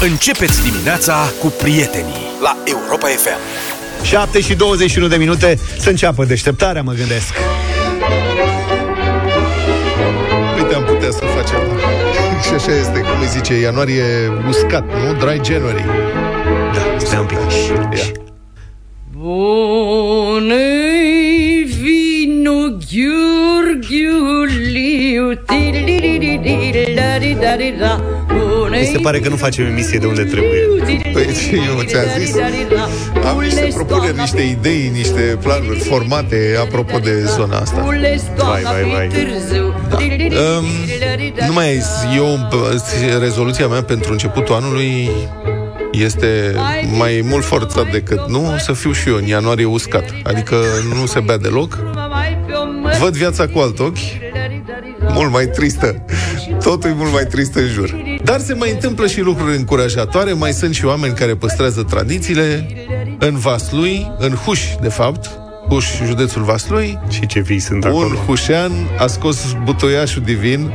Începeți dimineața cu prietenii la Europa FM. 7 și 21 de minute să înceapă deșteptarea, mă gândesc. Uite, am putea să facem. Și așa este, cum îi zice, ianuarie uscat, nu? Dry January. Da, stai un pic. Bună Mi se pare că nu facem emisie de unde trebuie. Păi, eu ți-am zis. Am niște propuneri, niște idei, niște planuri formate apropo de zona asta. Vai, vai, vai. Um, nu mai eu, rezoluția mea pentru începutul anului este mai mult forțat decât nu să fiu și eu în ianuarie uscat. Adică nu se bea deloc. Văd viața cu alt ochi, mult mai tristă. Totul e mult mai trist în jur. Dar se mai întâmplă și lucruri încurajatoare, mai sunt și oameni care păstrează tradițiile. În Vaslui, în Huș, de fapt, Huș, județul Vaslui, Și ce fii sunt un acolo. hușean a scos butoiașul divin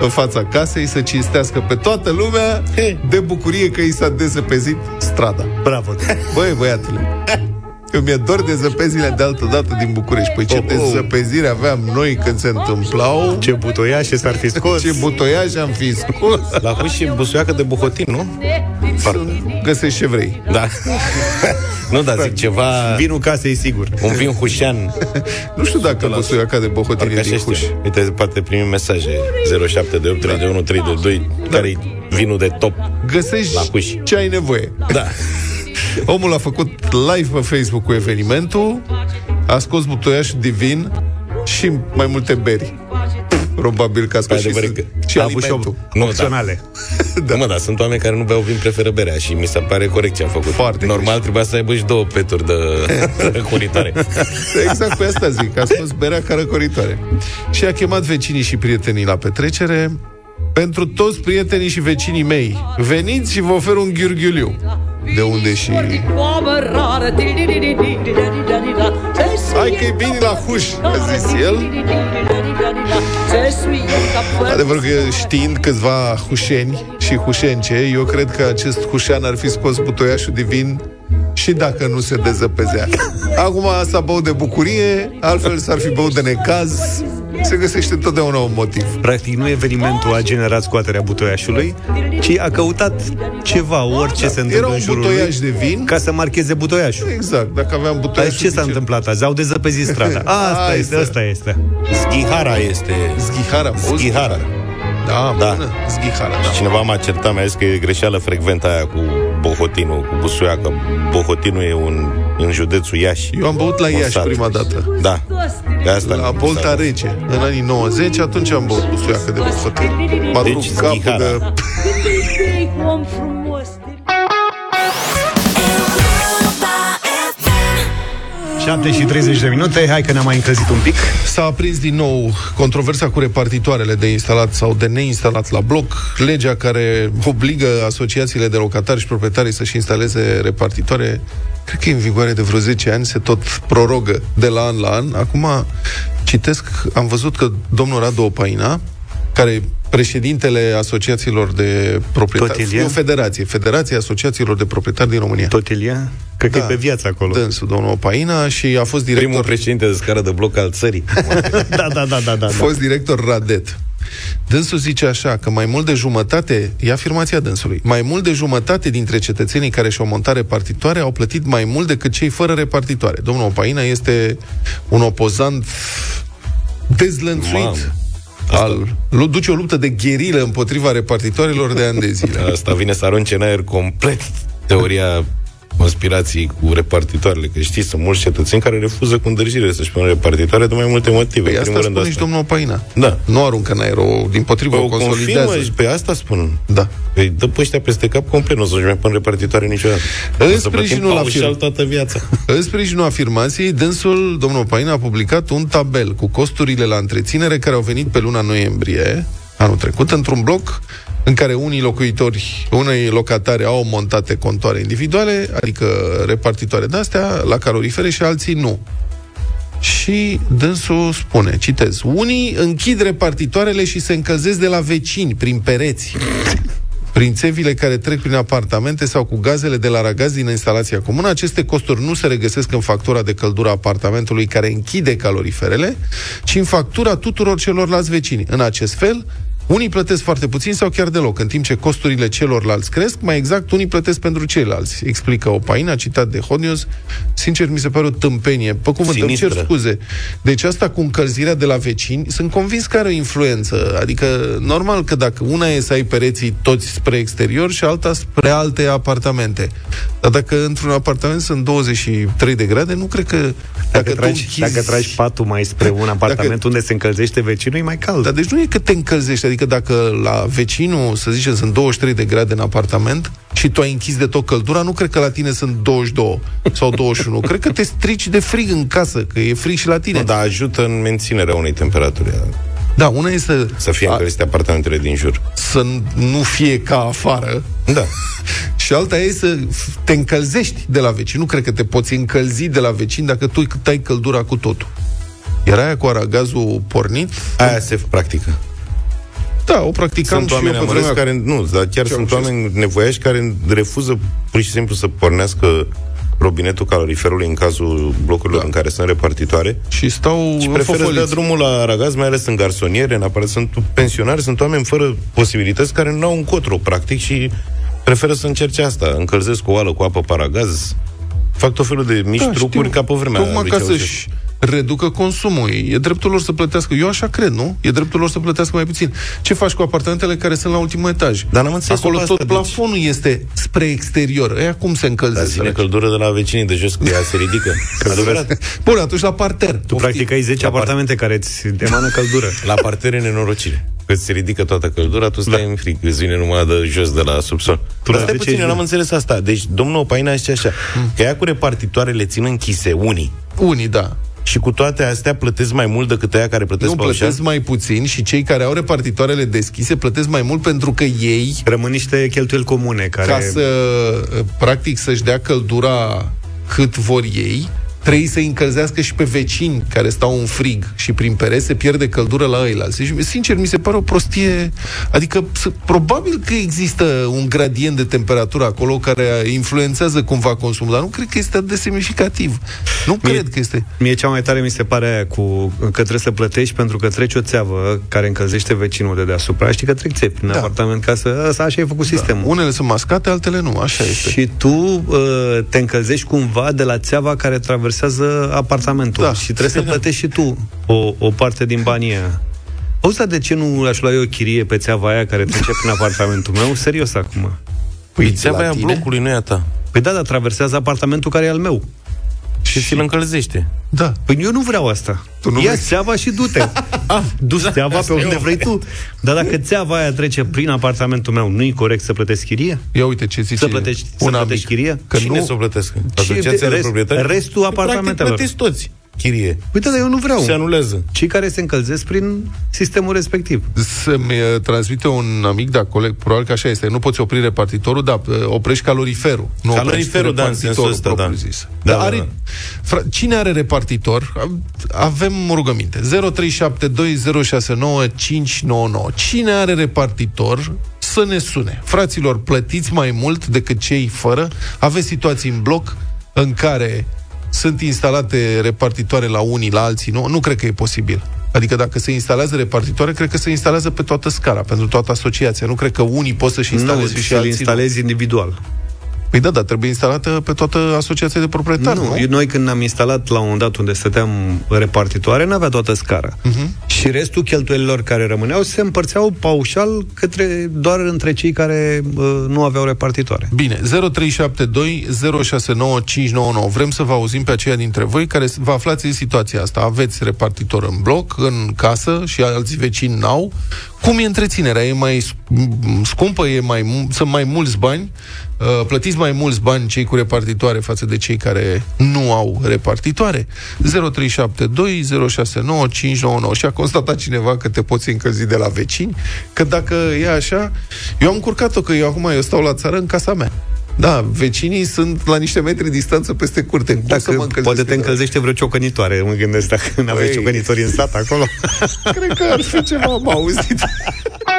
în fața casei să cinstească pe toată lumea de bucurie că i s-a dezăpezit strada. Bravo. Băi, băiatule, că mi-e dor de zăpezile de altă dată din București. Păi ce Oh, oh. dezăpezire aveam noi când se întâmplau, Ce butoiașe s-ar fi scos. ce butoiași am fi scos. La Huș și busuiacă de buhotin, nu? Găsești ce vrei. Da. nu, dar zic ceva... Vinul casei, sigur. Un vin hușean. Nu știu dacă busuiaca de bohotini Parcă e așa din Huș. știu. Uite, poate primim mesaje 0728 321 322 care e vinul de top. La Găsești Huș. ce ai nevoie. Da. Omul a făcut live pe Facebook cu evenimentul, a scos butoiașul divin și mai multe beri. Probabil că a scos și, adevărat că și A avut și alimentul. Nu, da. opționale. Da. Mă, dar sunt oameni care nu beau vin, preferă berea și mi se pare corect ce a făcut. Foarte Normal greșit. trebuia să aibă și două peturi de răcoritoare. Exact pe asta zic, a scos berea ca răcoritoare. Și a chemat vecinii și prietenii la petrecere. Pentru toți prietenii și vecinii mei, veniți și vă ofer un ghiurghiuliu. De unde și... Hai că e bine la huș, a zis el. Adevărul că știind câțiva hușeni și hușence, eu cred că acest hușean ar fi scos butoiașul divin și dacă nu se dezăpezea. Acum s-a băut de bucurie, altfel s-ar fi băut de necaz. Se găsește întotdeauna un motiv. Practic, nu evenimentul a generat scoaterea butoiașului, ci a căutat ceva, orice se întâmplă Era în un jurul butoiaș lui, de vin. ca să marcheze butoiașul. Exact, dacă aveam butoiașul... Dar ce s-a de întâmplat azi? Au dezăpezit strada. Asta Hai este, să- asta este. Zghihara este... Zghihara, am fost? Zghihara. Da, Da. bună. Zghihara, da. Cineva m-a certat, mi-a zis că e greșeală frecventă aia cu bohotinul, cu busuiacă. Bohotinul e un, în județul Iași. Eu am băut la Un Iași sat. prima dată. Da. De asta La mi- Bolta s-a- Rece, în anii 90, atunci am băut busuiacă de bufotin. M-a Deci, deci, capul zghihara. de... 7 și 30 de minute, hai că ne-am mai încălzit un pic. S-a aprins din nou controversa cu repartitoarele de instalat sau de neinstalat la bloc, legea care obligă asociațiile de locatari și proprietari să-și instaleze repartitoare, cred că e în vigoare de vreo 10 ani, se tot prorogă de la an la an. Acum citesc, am văzut că domnul Radu Opaina, care e președintele asociațiilor de proprietari, Tot el e? e o federație, Federația Asociațiilor de Proprietari din România. Tot Ilia? Cred că Da. e pe viață acolo. Dânsul, domnul Opaina, și a fost Primul director președinte de scară de bloc al țării. Da, da, da, da, da. a fost director Radet. Dânsul zice așa, că mai mult de jumătate, e afirmația dânsului, mai mult de jumătate dintre cetățenii care și-au montat repartitoare au plătit mai mult decât cei fără repartitoare. Domnul Opaina este un opozant dezlănțuit Mamă. Al, lu- duce o luptă de gherilă împotriva repartitoarelor de ani de zile. Asta vine să arunce în aer complet teoria conspirații cu repartitoarele. Că știți, sunt mulți cetățeni care refuză cu îndârjire să-și pună repartitoare de mai multe motive. Păi În asta primul rând spune și domnul Opaina. Da. Nu aruncă în aer, o, din potrivă Păi o o consolidează. confirmă, pe asta spun. Da. Păi dă pe ăștia peste cap complet, nu o să-și mai pun repartitoare niciodată. În O să plătim sprijinul la paușal film. toată viața. În sprijinul afirmației, dânsul, domnul Pain, a publicat un tabel cu costurile la întreținere care au venit pe luna noiembrie anul trecut, într-un bloc în care unii locuitori, unei locatare au montate contoare individuale, adică repartitoare de-astea, la calorifere și alții nu. Și dânsul spune, citez, unii închid repartitoarele și se încălzesc de la vecini, prin pereți. prin țevile care trec prin apartamente sau cu gazele de la ragaz din instalația comună. Aceste costuri nu se regăsesc în factura de căldură a apartamentului care închide caloriferele, ci în factura tuturor celorlalți vecini. În acest fel, unii plătesc foarte puțin sau chiar deloc, în timp ce costurile celorlalți cresc, mai exact, unii plătesc pentru ceilalți, explică o paina, citat de Hot News. Sincer, mi se pare o tâmpenie. Pe cuvânt, îmi cer scuze. Deci asta cu încălzirea de la vecini, sunt convins că are o influență. Adică, normal că dacă una e să ai pereții toți spre exterior și alta spre alte apartamente. Dar dacă într-un apartament sunt 23 de grade, nu cred că... Dacă, dacă, tragi, închizi... dacă tragi patul mai spre un apartament dacă... unde se încălzește vecinul, e mai cald. Dar deci nu e că te încălzești, adică dacă la vecinul, să zicem, sunt 23 de grade în apartament și tu ai închis de tot căldura, nu cred că la tine sunt 22 sau 21. cred că te strici de frig în casă, că e frig și la tine. Nu, dar ajută în menținerea unei temperaturi. Da, una e să... Să fie încălzite apartamentele din jur. Să nu fie ca afară. Da. și alta e să te încălzești de la vecini. Nu cred că te poți încălzi de la vecini dacă tu tai căldura cu totul. Era aia cu aragazul pornit? Aia se practică. Da, o practicam sunt și oameni eu pe vremea... care, nu, dar chiar sunt oameni nevoiași care refuză pur și simplu să pornească robinetul caloriferului în cazul blocurilor da. în care sunt repartitoare. Și stau și preferă să dea drumul la ragaz, mai ales în garsoniere, în apare, sunt pensionari, sunt oameni fără posibilități care nu au încotro, practic, și preferă să încerce asta. Încălzesc o oală cu apă paragaz, fac tot felul de mici da, trucuri știu. ca pe vremea Tocmai ca să-și reducă consumul. E dreptul lor să plătească. Eu așa cred, nu? E dreptul lor să plătească mai puțin. Ce faci cu apartamentele care sunt la ultimul etaj? Dar n-am înțeles Acolo tot asta, deci- plafonul deci... este spre exterior. Ea cum se încălzește? Dar ține căldură de la vecinii de jos, că ea se ridică. Bun, atunci la parter. Tu practic ai 10 apartamente par... care îți emană căldură. La parter e nenorocire. Că se ridică toată căldura, tu stai da. în frig, îți vine numai de jos de la subsol. Tu Dar stai puțin, eu n-am înțeles asta. Deci, domnul Opaina zice așa, hmm. că ea cu repartitoarele țin închise, unii. Unii, da și cu toate astea plătesc mai mult decât aia care plătesc Nu, plătesc mai puțin și cei care au repartitoarele deschise plătesc mai mult pentru că ei... Rămân niște cheltuieli comune care... Ca să, practic, să-și dea căldura cât vor ei, trebuie să încălzească și pe vecini care stau în frig și prin pereți se pierde căldură la ei. Și, sincer, mi se pare o prostie. Adică, probabil că există un gradient de temperatură acolo care influențează cumva consumul, dar nu cred că este atât de semnificativ. Nu mie, cred că este. Mie cea mai tare mi se pare aia cu că trebuie să plătești pentru că treci o țeavă care încălzește vecinul de deasupra. Știi că trec țevi prin da. apartament ca să... Asta așa ai făcut da. sistemul. Unele sunt mascate, altele nu. Așa este. Și tu uh, te încălzești cumva de la țeava care traversează traversează apartamentul da, și trebuie să plătești și tu o, o parte din banii aia. Auzi, de ce nu aș lua eu o chirie pe țeava aia care trece prin apartamentul meu? Serios acum. Păi țeava aia blocului nu e a ta. Păi da, dar traversează apartamentul care e al meu. Și ți-l încălzește. Da. Păi eu nu vreau asta. Tu nu Ia vrei? țeava și du-te. ah, du da, țeava pe unde vrei tu. Dar dacă țeava aia trece prin apartamentul meu, nu-i corect să plătești chirie? Ia uite ce zice Să plătești, să plătești chirie? Că Cine nu... să o plătesc? Asociația de proprietari? Restul apartamentelor. Practic plătiți toți chirie. Uite, dar eu nu vreau. Se anulează. Cei care se încălzesc prin sistemul respectiv. Să-mi uh, transmite un amic, da, coleg, probabil că așa este. Nu poți opri repartitorul, da, uh, oprești caloriferul. Nu caloriferul, da, în sensul ăsta, da. Zis. Da, da, are, da. Fra- cine are repartitor? Avem rugăminte. 0372069599. Cine are repartitor? Să ne sune. Fraților, plătiți mai mult decât cei fără? Aveți situații în bloc în care sunt instalate repartitoare la unii, la alții, nu? Nu cred că e posibil. Adică dacă se instalează repartitoare, cred că se instalează pe toată scala, pentru toată asociația. Nu cred că unii pot să-și instaleze nu, și alții instalezi nu. individual. Păi da, dar trebuie instalată pe toată asociația de proprietari, nu? nu? Noi când am instalat la un moment dat unde stăteam repartitoare, n-avea toată scara. Uh-huh. Și restul cheltuielilor care rămâneau se împărțeau paușal către, doar între cei care uh, nu aveau repartitoare. Bine, 0372 069599. Vrem să vă auzim pe aceia dintre voi care vă aflați în situația asta. Aveți repartitor în bloc, în casă și alți vecini n-au. Cum e întreținerea? E mai scumpă? E mai, sunt mai mulți bani? Uh, plătiți mai mulți bani cei cu repartitoare față de cei care nu au repartitoare? 0372 069 599 și a constatat cineva că te poți încălzi de la vecini? Că dacă e așa, eu am curcat-o că eu acum eu stau la țară în casa mea. Da, vecinii sunt la niște metri distanță peste curte. Cum dacă să mă poate te încălzește vreo ciocănitoare, mă gândesc dacă nu aveți ciocănitori în sat acolo. Cred că ar fi ceva, am auzit.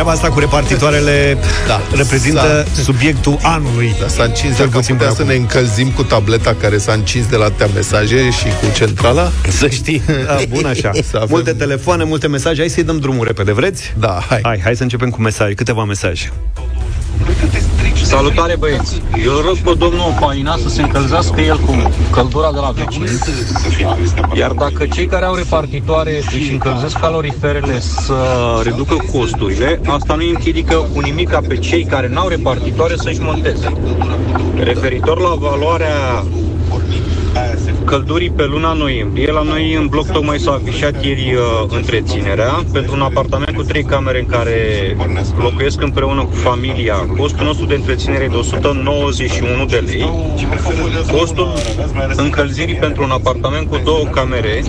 treaba asta cu repartitoarele da. reprezintă s-a... subiectul anului. Da, s-a încins, dacă putea să acum. ne încălzim cu tableta care s-a încins de la atâtea mesaje și cu centrala. Să știi. Da, bun așa. Avem... Multe telefoane, multe mesaje. Hai să-i dăm drumul repede, vreți? Da, hai. Hai, hai să începem cu mesaje. Câteva mesaje. Salutare băieți! Eu rog pe domnul Faina să se încălzească el cu căldura de la vecini. Iar dacă cei care au repartitoare își încălzesc caloriferele să reducă costurile, asta nu împiedică cu nimic pe cei care n-au repartitoare să-și monteze. Referitor la valoarea căldurii pe luna noiembrie. La noi în bloc tocmai s-a afișat ieri uh, întreținerea pentru un apartament cu trei camere în care locuiesc împreună cu familia. Costul nostru de întreținere e de 191 de lei. Costul încălzirii pentru un apartament cu două camere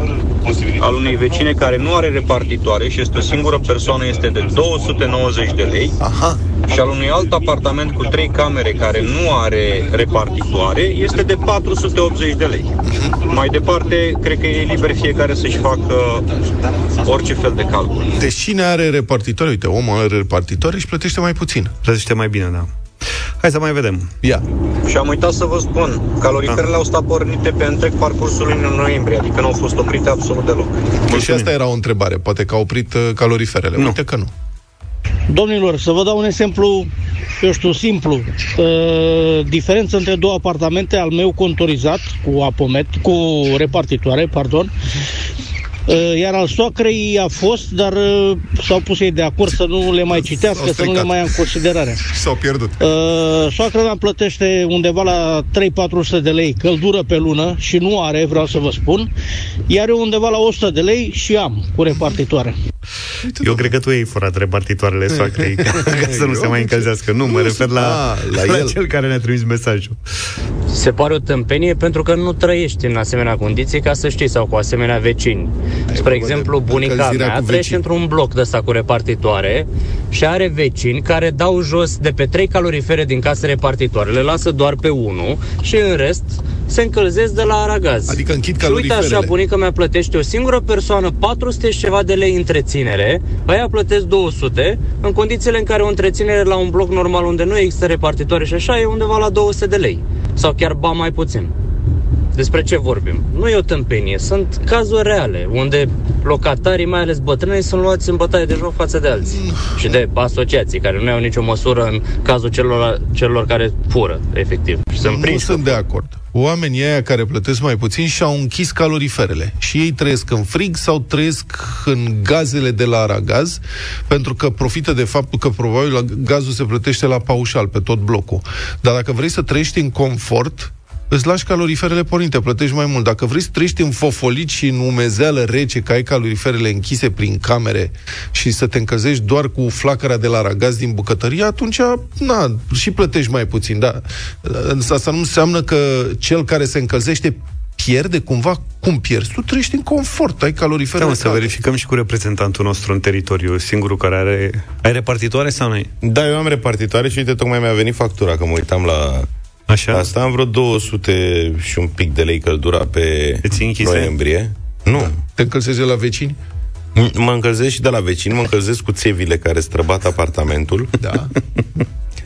al unei vecine care nu are repartitoare și este o singură persoană este de 290 de lei. Aha. Și al unui alt apartament cu trei camere care nu are repartitoare este de 480 de lei. Mai departe, cred că e liber fiecare să-și facă orice fel de calcul. Deci cine are repartitoare, uite, omul are repartitoare și plătește mai puțin. Plătește mai bine, da. Hai să mai vedem. Ia. Și am uitat să vă spun, caloriferele au stat pornite pe întreg parcursul lunii noiembrie, adică nu au fost oprite absolut deloc. Deci și asta era o întrebare, poate că au oprit uh, caloriferele. Nu. Uite că nu. Domnilor, să vă dau un exemplu, eu știu, simplu. Uh, diferența între două apartamente, al meu contorizat, cu apomet, cu repartitoare, pardon, uh, iar al soacrei a fost, dar uh, s-au pus ei de acord să nu le mai citească, să nu le mai ia în considerare. S-au pierdut. Uh, soacra mea plătește undeva la 3-400 de lei căldură pe lună și nu are, vreau să vă spun, iar eu undeva la 100 de lei și am cu repartitoare. Eu cred că tu ai furat repartitoarele soacrei ca să nu se mai încălzească. Nu, mă refer la, la, la el. cel care ne-a trimis mesajul. Se pare o tâmpenie pentru că nu trăiești în asemenea condiții, ca să știi, sau cu asemenea vecini. Ai Spre exemplu, bunica mea trăiește într-un bloc de ăsta cu repartitoare și are vecini care dau jos de pe trei calorifere din casă repartitoare, le lasă doar pe unul și în rest se încălzesc de la aragaz. Adică închid Și uite așa, bunica mea plătește o singură persoană 400 și ceva de lei întreținere, aia plătesc 200, în condițiile în care o întreținere la un bloc normal unde nu există repartitoare și așa e undeva la 200 de lei. Sau chiar ba mai puțin. Despre ce vorbim? Nu e o tâmpenie, sunt cazuri reale, unde locatarii, mai ales bătrânii, sunt luați în bătaie de joc față de alții. Și de asociații, care nu au nicio măsură în cazul celor, celor care fură, efectiv. Și sunt nu sunt de acord. Oamenii aia care plătesc mai puțin și-au închis caloriferele. Și ei trăiesc în frig sau trăiesc în gazele de la Aragaz, pentru că profită de faptul că probabil gazul se plătește la paușal pe tot blocul. Dar dacă vrei să trăiești în confort, îți lași caloriferele pornite, plătești mai mult. Dacă vrei să trăiești în fofolit și în umezeală rece, că ai caloriferele închise prin camere și să te încălzești doar cu flacăra de la ragaz din bucătărie, atunci, na, și plătești mai puțin, da. Asta nu înseamnă că cel care se încălzește pierde cumva cum pierzi? Tu trăiești în confort, ai calorifere. Da, să verificăm și cu reprezentantul nostru în teritoriu, singurul care are... Ai repartitoare sau nu Da, eu am repartitoare și uite, tocmai mi-a venit factura, că mă uitam la Așa. Asta am vreo 200 și un pic de lei căldura pe noiembrie. Nu. Da. Te încălzezi la vecini? Mă încălzesc și de la vecini, mă încălzesc cu țevile care străbat apartamentul. Da.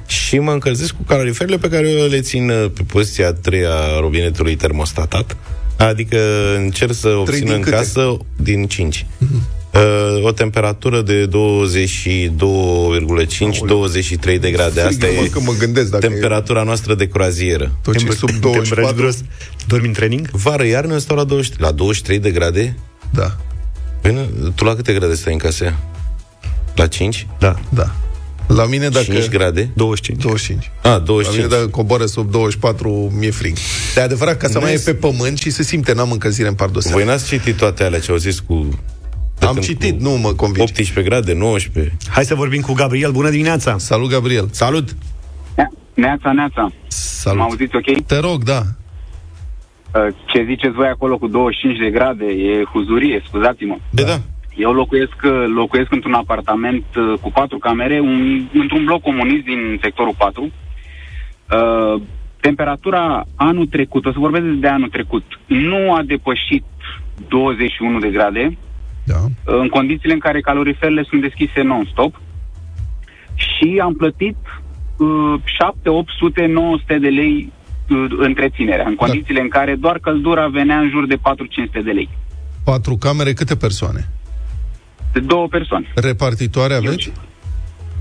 și mă încălzesc cu caloriferele pe care eu le țin uh, pe poziția a treia a robinetului termostatat. Adică încerc să obțin în câte? casă din 5. Mm-hmm. Uh, o temperatură de 22,5-23 de grade. Asta e că mă gândesc dacă temperatura e... noastră de croazieră. Tot ce sub 24... Dormi în training? Vară, iarnă stau la 23, la 23 de grade? Da. Bine, tu la câte grade stai în casă? La 5? Da. Da. La mine dacă... 5 grade? 25. 25. A, 25. La mine dacă coboară sub 24, mi-e frig. De adevărat, casa mea e pe pământ și se simte, n-am încălzire în pardosea. Voi n-ați citit toate alea ce au zis cu am citit, nu mă convinge. 18 grade, 19. Hai să vorbim cu Gabriel. Bună dimineața! Salut, Gabriel! Salut! Neața, neața. Salut. Mă auziți ok? Te rog, da. Uh, ce ziceți voi acolo cu 25 de grade e huzurie, scuzați-mă. De da. Eu locuiesc, uh, locuiesc într-un apartament uh, cu patru camere, un, într-un bloc comunist din sectorul 4. Uh, temperatura anul trecut, o să vorbesc de anul trecut, nu a depășit 21 de grade, da. în condițiile în care caloriferele sunt deschise non-stop și am plătit uh, 7, 800, 900 de lei uh, întreținerea, în condițiile da. în care doar căldura venea în jur de 4-500 de lei. Patru camere, câte persoane? De două persoane. Repartitoare aveți?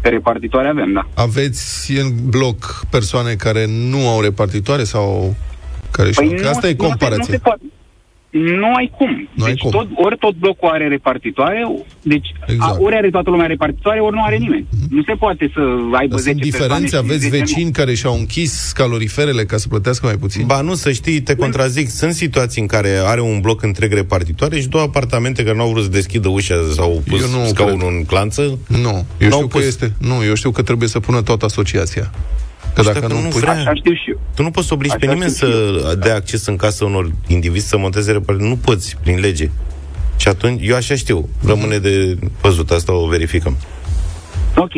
Pe repartitoare avem, da. Aveți în bloc persoane care nu au repartitoare sau care Păi și nu, Asta e nu se- comparație. Nu se poate. Nu ai cum. Nu ai deci cum. Tot, ori tot blocul are repartitoare, deci Exact. Mhm. exact. a, ori are toată lumea repartitoare, ori nu are nimeni. Nu se poate să aibă Dar 10 sunt diferențe, persoane și aveți 10 nu. vecini care și-au închis caloriferele ca să plătească mai puțin? Ba nu, să știi, te contrazic. Sunt situații în care are un bloc întreg repartitoare și două apartamente care nu au vrut să deschidă ușa sau au pus Eu nu scaunul cred. în clanță. Nu, eu N-au știu că pus. este. Nu, eu știu că trebuie să pună toată asociația. Că Și dacă, dacă nu, nu pui... vrea- Așa știu și eu. Tu nu poți să obligi pe Așa nimeni știu să dea acces în casă unor indivizi să monteze repartitoare. Nu poți, prin lege. Și atunci, eu așa știu. Rămâne de văzut, asta o verificăm. Ok.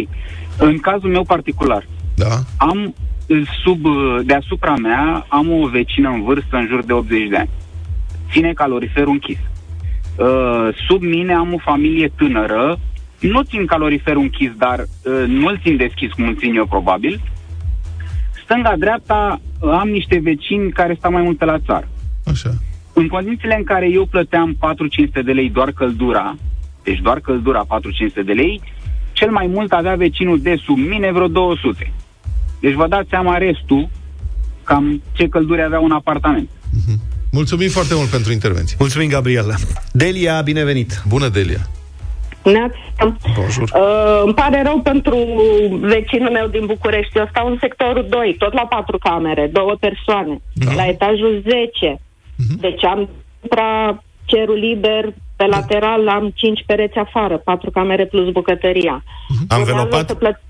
În cazul meu particular, Da? am uh, sub, uh, deasupra mea, am o vecină în vârstă în jur de 80 de ani. Ține caloriferul închis. Uh, sub mine am o familie tânără, nu țin caloriferul închis, dar uh, nu-l țin deschis cum îl țin eu probabil. Stânga-dreapta uh, am niște vecini care stau mai mult pe la țară. Așa. În condițiile în care eu plăteam 4-500 de lei doar căldura, deci doar căldura 4-500 de lei, cel mai mult avea vecinul de sub mine vreo 200. Deci vă dați seama restul, cam ce călduri avea un apartament. Mulțumim foarte mult pentru intervenție. Mulțumim, Gabriela. Delia, binevenit. Bună, Delia. Neața. Bonjour. Uh, îmi pare rău pentru vecinul meu din București. Eu stau în sectorul 2, tot la patru camere, două persoane, da. la etajul 10. Uh-huh. Deci am supra cerul liber, pe lateral am cinci pereți afară, patru camere plus bucătăria. Urmează Anvelopat? să plăt-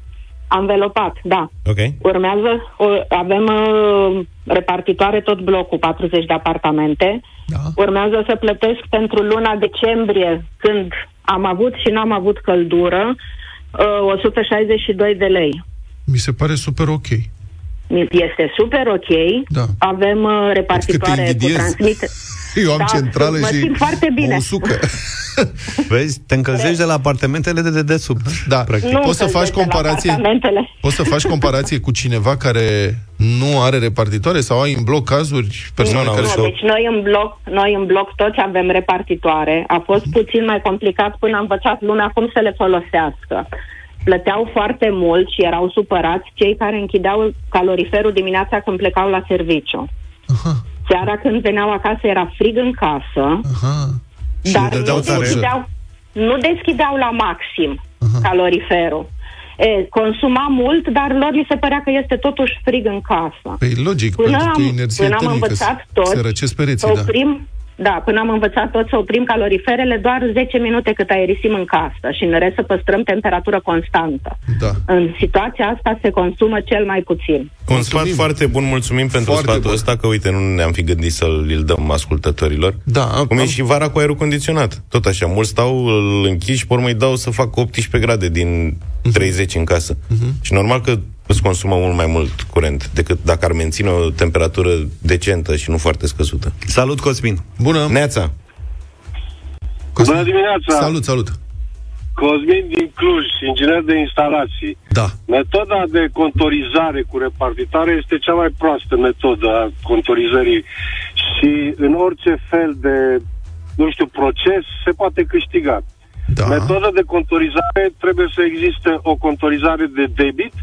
Anvelopat, da. Ok. Urmează, o, avem uh, repartitoare tot blocul, 40 de apartamente. Da. Urmează să plătesc pentru luna decembrie, când am avut și n-am avut căldură, uh, 162 de lei. Mi se pare super ok. Este super ok. Da. Avem uh, repartitoare cu invidiez. transmite. Eu am Da, centrală mă și simt foarte bine. o usucă. Vezi, te încălzești de la apartamentele de dedesubt. Da. Practic. Nu Poți să faci încălzesc de la comparație? apartamentele. Poți să faci comparație cu cineva care nu are repartitoare sau ai în bloc cazuri persoane Nu, nu, care Nu, și-au... deci noi în bloc, noi în bloc toți avem repartitoare. A fost puțin mai complicat până a învățat lumea cum să le folosească. Plăteau foarte mult și erau supărați cei care închideau caloriferul dimineața când plecau la serviciu. Aha, Seara când veneau acasă era frig în casă, aha. Și dar le dădeau nu tare. deschideau, nu deschideau la maxim caloriferul. E, consuma mult, dar lor li se părea că este totuși frig în casă. Păi logic, Până pentru că am- e inerție până am termică, învățat se- toți se răcesc pereții, să da. oprim, da, până am învățat tot să oprim caloriferele doar 10 minute cât aerisim în casă și în rest să păstrăm temperatură constantă. Da. În situația asta se consumă cel mai puțin. Un sfat foarte bun, mulțumim pentru Foarte sfatul bun. ăsta, că uite, nu ne-am fi gândit să-l îl dăm ascultătorilor. Da, am- Cum e am- și vara cu aerul condiționat. Tot așa, mulți stau, îl închiși și pe urmă îi dau să fac 18 grade din 30 în casă. Și normal că îți consumă mult mai mult curent decât dacă ar menține o temperatură decentă și nu foarte scăzută. Salut, Cosmin. Bună. Neața, Cosmin. Bună dimineața! Salut, salut. Cosmin din Cluj, inginer de instalații. Da. Metoda de contorizare cu repartitare este cea mai proastă metodă a contorizării și în orice fel de, nu știu, proces se poate câștiga. Da. Metoda de contorizare trebuie să existe o contorizare de debit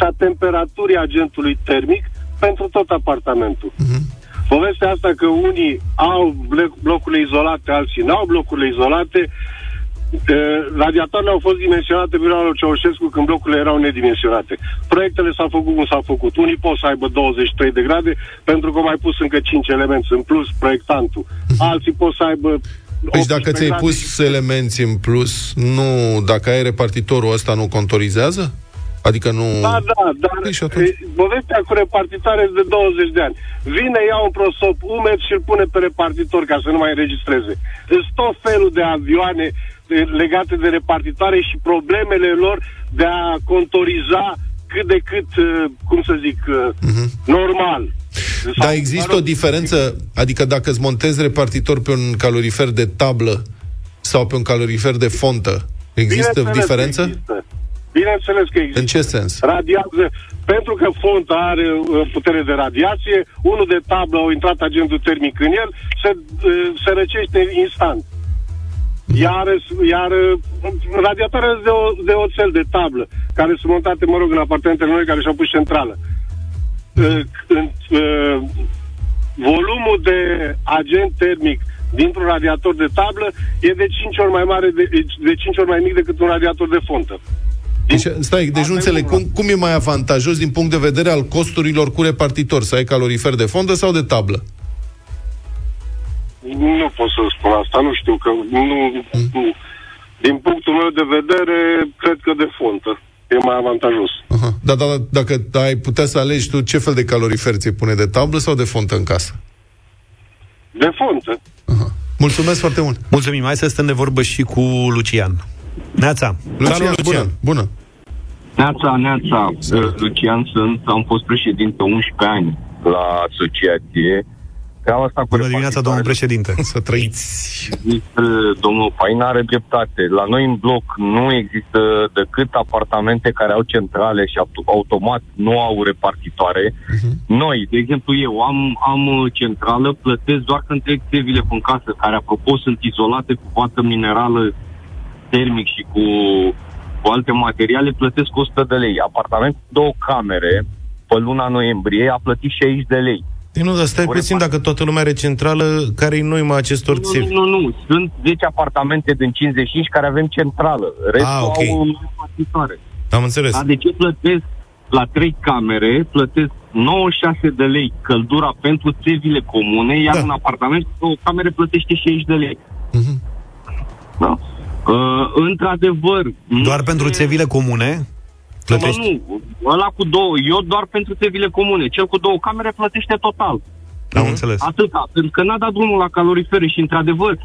și a temperaturii agentului termic pentru tot apartamentul. Povestea asta că unii au blo- blocurile izolate, alții nu au blocurile izolate, e, radiatoarele au fost dimensionate pe vremea lui Ceaușescu când blocurile erau nedimensionate. Proiectele s-au făcut cum s-au făcut. Unii pot să aibă 23 de grade pentru că au mai pus încă 5 elemente în plus proiectantul. Alții pot să aibă Deci dacă 18 ți-ai grade pus și- elemente în plus, nu, dacă ai repartitorul ăsta, nu contorizează? Adică nu... Da, da, dar Păi și atunci? e, povestea cu repartitare este de 20 de ani. Vine, ia un prosop umed și îl pune pe repartitor ca să nu mai înregistreze. Sunt tot felul de avioane e, legate de repartitare și problemele lor de a contoriza cât de cât, e, cum să zic, uh-huh. normal. Mhm. Dar Sau, există mă o rog, diferență, adică dacă îți montezi repartitor pe un calorifer de tablă sau pe un calorifer de fontă, există Bineînțeles că diferență? Există. Bineînțeles că există. În ce sens? Radiază, pentru că fonta are uh, putere de radiație, unul de tablă au intrat agentul termic în el, se, uh, se răcește instant. Iar, iar uh, radiatoarele de, o, de oțel de tablă, care sunt montate, mă rog, în apartamentele noi care și-au pus centrală. Uh, în, uh, volumul de agent termic dintr-un radiator de tablă e de 5 ori mai mare, de, de 5 ori mai mic decât un radiator de fontă. Deci, stai, deci nu înțeleg, cum, cum e mai avantajos din punct de vedere al costurilor cu repartitor? Să ai calorifer de fondă sau de tablă? Nu pot să spun asta, nu știu, că nu, nu, din punctul meu de vedere, cred că de fontă e mai avantajos. Aha. Dar da, dacă ai putea să alegi tu ce fel de calorifer ți pune, de tablă sau de fontă în casă? De fontă. Aha. Mulțumesc foarte mult! Mulțumim, hai să stăm de vorbă și cu Lucian. Neața! Lucian, Salut, bună! bună. Neața, Neața, Lucian sunt, am fost președinte 11 ani la asociație. Cam asta cu Bună dimineața, domnul președinte. Să trăiți. Există, domnul Paina are dreptate. La noi în bloc nu există decât apartamente care au centrale și auto- automat nu au repartitoare. Mhm. Noi, de exemplu eu, am, am uh, centrală, plătesc doar când trec țevile în casă, care apropo sunt izolate cu vată minerală termic și cu, cu alte materiale, plătesc 100 de lei. Apartament două camere, pe luna noiembrie, a plătit 60 de lei. Păi nu, dar stai O puțin, dacă toată lumea are centrală, care e noima acestor Nu, țevi? nu, nu, sunt 10 apartamente din 55 care avem centrală. Restul Ah, ok. au repartitoare. Am înțeles. Dar de ce plătesc la 3 camere, plătesc 96 de lei căldura pentru țevile comune, iar Da. un apartament cu două camere plătește 60 de lei. Mhm. Da. Uh, într-adevăr... nu Doar se- pentru țevile comune? Mă, Plătești? nu, ăla cu două, eu doar pentru țevile comune. Cel cu două camere plătește total. Am înțeles. Atâta, pentru că n-a dat drumul la calorifere și, într-adevăr,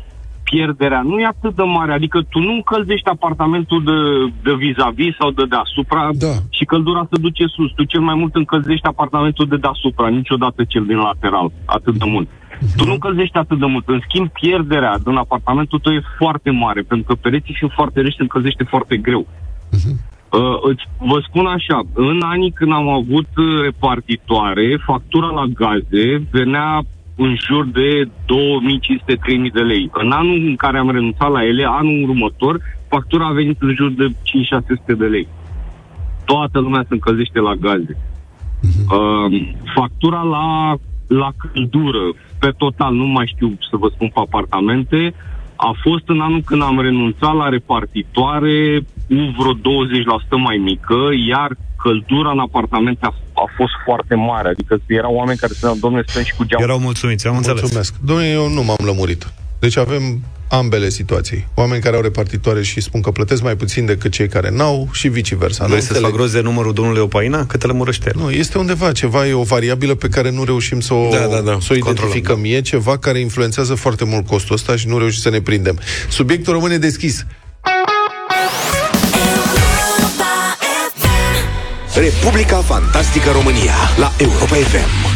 pierderea nu e atât de mare. Adică tu nu încălzești apartamentul de, de vis-a-vis sau de deasupra Da. și căldura se duce sus. Tu cel mai mult încălzești apartamentul de deasupra, niciodată cel din lateral, atât de mult. Tu nu încălzești atât de mult. În schimb, pierderea din apartamentul tău e foarte mare, pentru că pereții fiind foarte reci, se încălzește foarte greu. Uh, îți, vă spun așa, în anii când am avut uh, repartitoare, factura la gaze venea în jur de 2500-3000 de lei. În anul în care am renunțat la ele, anul următor, factura a venit în jur de 5-600 de lei. Toată lumea se încălzește la gaze. Uh, factura la, la căldură, pe total, nu mai știu să vă spun pe apartamente, a fost în anul când am renunțat la repartitoare cu vreo 20% mai mică, iar căldura în apartamente a, a fost foarte mare. Adică erau oameni care spuneau, domnule, stăm și cu geamul. Erau mulțumiți, am înțeles. Mulțumesc. Domnule, eu nu m-am lămurit. Deci avem ambele situații. Oameni care au repartitoare și spun că plătesc mai puțin decât cei care n-au și viceversa. Vrei Nu să-ți fac înțeleg. rost de numărul domnului Opaina? Că te lămurăște el. Nu, este undeva ceva, e o variabilă pe care nu reușim să o, Da, da, da. să o identificăm. Controlăm, E ceva care influențează foarte mult costul ăsta și nu reușim să ne prindem. Subiectul rămâne deschis. Republica Fantastică România la Europa FM.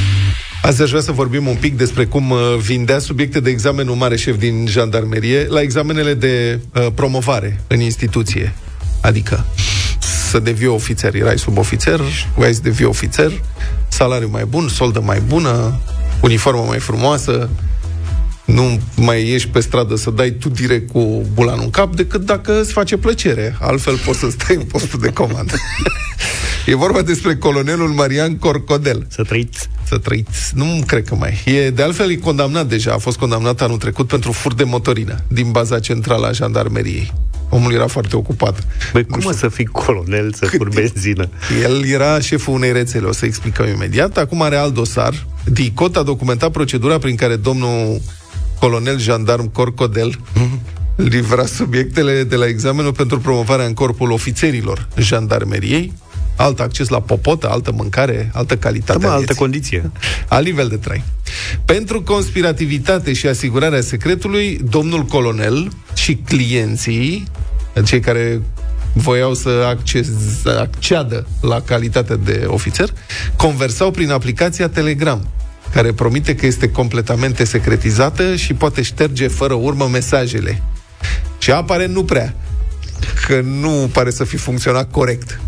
Azi aș vrea să vorbim un pic despre cum uh, vindea subiecte de examen un mare șef din jandarmerie la examenele de uh, promovare în instituție. Adică să devii ofițer, erai subofițer, voiai să devii ofițer, salariu mai bun, soldă mai bună, uniformă mai frumoasă, nu mai ieși pe stradă să dai tu direct cu bulanul în cap, decât dacă îți face plăcere. Altfel poți să stai în postul de comandă. e vorba despre colonelul Marian Corcodel. Să trăiți. Să trăiți. Nu cred că mai. E, de altfel, e condamnat deja. A fost condamnat anul trecut pentru furt de motorină din baza centrală a jandarmeriei. Omul era foarte ocupat. Băi, cum mă să fii colonel, să furi benzină? El era șeful unei rețele, o să explicăm imediat. Acum are alt dosar. DICOT a documentat procedura prin care domnul colonel jandarm Corcodel livra subiectele de la examenul pentru promovarea în corpul ofițerilor jandarmeriei, alt acces la popotă, altă mâncare, altă calitate. Da, mă, a altă vieții. condiție. Alt nivel de trai. Pentru conspirativitate și asigurarea secretului, domnul colonel și clienții, cei care voiau să, acces, să acceadă la calitate de ofițer, conversau prin aplicația Telegram, care promite că este completamente secretizată și poate șterge fără urmă mesajele. Și aparent nu prea. că nu pare să fi funcționat corect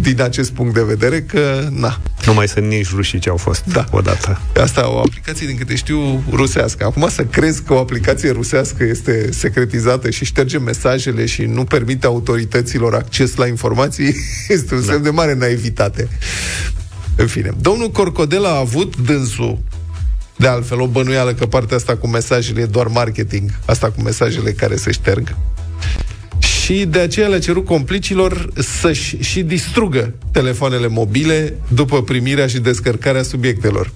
din acest punct de vedere că, na. Nu mai sunt nici rușii ce au fost da. odată. Asta o aplicație, din câte știu, rusească. Acum să crezi că o aplicație rusească este secretizată și șterge mesajele și nu permite autorităților acces la informații, este un da. semn de mare naivitate. În fine, domnul Corcodel a avut dânsul de altfel, o bănuială că partea asta cu mesajele e doar marketing, asta cu mesajele care se șterg și de aceea le-a cerut complicilor să-și și distrugă telefoanele mobile după primirea și descărcarea subiectelor.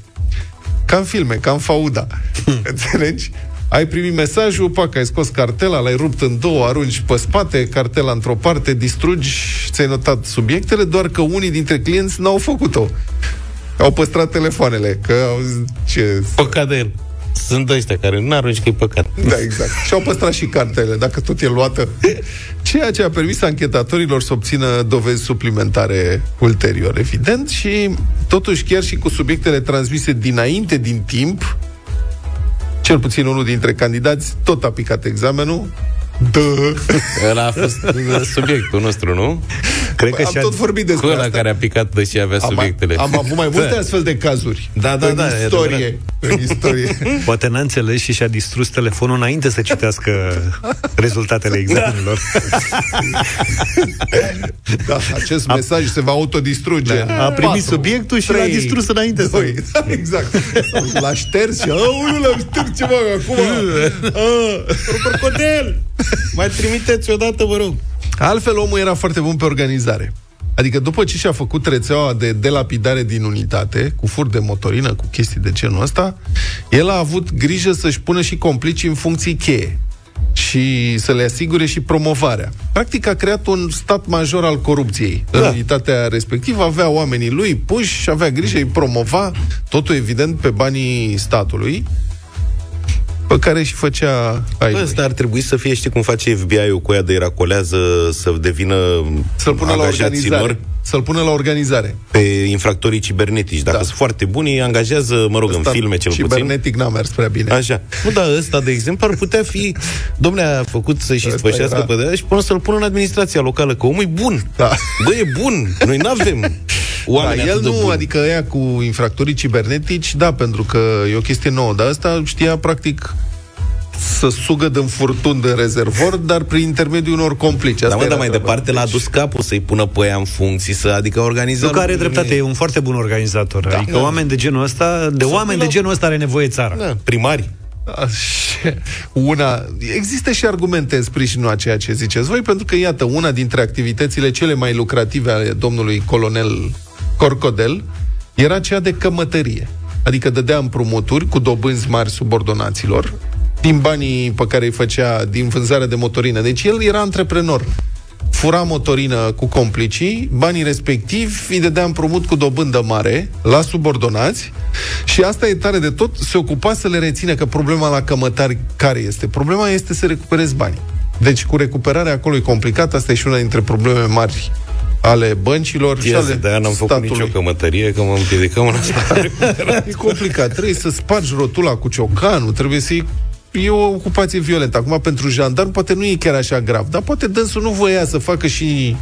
Ca în filme, ca în fauda. Înțelegi? Ai primit mesajul, pac, ai scos cartela, l-ai rupt în două, arunci pe spate, cartela într-o parte, distrugi, ți-ai notat subiectele, doar că unii dintre clienți n-au făcut-o. Au păstrat telefoanele, că au ce... Păcat de el. Sunt ăștia care nu arunci că e păcat. Da, exact. Și au păstrat și cartele, dacă tot e luată. Ceea ce a permis anchetatorilor să obțină dovezi suplimentare ulterior, evident, și totuși chiar și cu subiectele transmise dinainte din timp, cel puțin unul dintre candidați tot a picat examenul, da. Ăla a fost subiectul nostru, nu? Cred că am tot vorbit despre ăla asta. care a picat de și avea am, subiectele. Am avut mai multe da. astfel de cazuri. Da, da, în da. Istorie, în istorie. Poate n-a înțeles și și-a distrus telefonul înainte să citească rezultatele examenilor. da, acest a, mesaj se va autodistruge. Da, a primit 4, subiectul și 3, l-a distrus înainte. 2, să... exact. L-a șters și, aoleu, l-a șters ceva acum. Crocodil! Mai trimiteți odată, vă rog. Altfel, omul era foarte bun pe organizare. Adică după ce și-a făcut rețeaua de delapidare din unitate, cu fur de motorină, cu chestii de genul ăsta, el a avut grijă să-și pună și complicii în funcții cheie și să le asigure și promovarea. Practic a creat un stat major al corupției. Da. În unitatea respectivă avea oamenii lui puși și avea grijă, îi promova, totul evident pe banii statului pe care și făcea ai Asta ar trebui să fie, știi cum face FBI-ul cu ea de racolează, să devină Să-l pună la organizare. Să-l pună la organizare. Pe infractorii cibernetici. Dacă da. sunt foarte buni, îi angajează, mă rog, Asta în filme cel cibernetic puțin. Cibernetic n-a mers prea bine. Așa. Nu, dar ăsta, de exemplu, ar putea fi... Domnule, a făcut să-și spășească era... pe de și până să-l pună în administrația locală, că omul e bun. Da. Bă, e bun. Noi n-avem oameni da, el nu, adică ea cu infractorii cibernetici, da, pentru că e o chestie nouă, dar asta știa practic să sugă din furtun de rezervor, dar prin intermediul unor complici. Asta da, mă, dar mai departe l-a dus capul să-i pună pe ea în funcții, să, adică organiza... Nu care are dreptate, e un foarte bun organizator. Da, adică da. oameni de genul ăsta, de să oameni de genul ăsta are nevoie țara. Da, primari. Așa. Una, există și argumente în sprijinul a ceea ce ziceți voi, pentru că, iată, una dintre activitățile cele mai lucrative ale domnului colonel Corcodel era cea de cămătărie. Adică dădea împrumuturi cu dobânzi mari subordonaților, din banii pe care îi făcea din vânzarea de motorină. Deci el era antreprenor. Fura motorină cu complicii, banii respectivi îi dădea împrumut cu dobândă mare la subordonați și asta e tare de tot, se ocupa să le reține că problema la cămătari care este? Problema este să recuperezi banii. Deci cu recuperarea acolo e complicat, asta e și una dintre probleme mari ale băncilor Ia și ale de n-am făcut nicio cămătărie, că mă împiedicăm în asta. e complicat. Trebuie să spargi rotula cu ciocanul, trebuie să-i e o ocupație violentă. Acum, pentru jandarm, poate nu e chiar așa grav, dar poate dânsul nu voia să facă și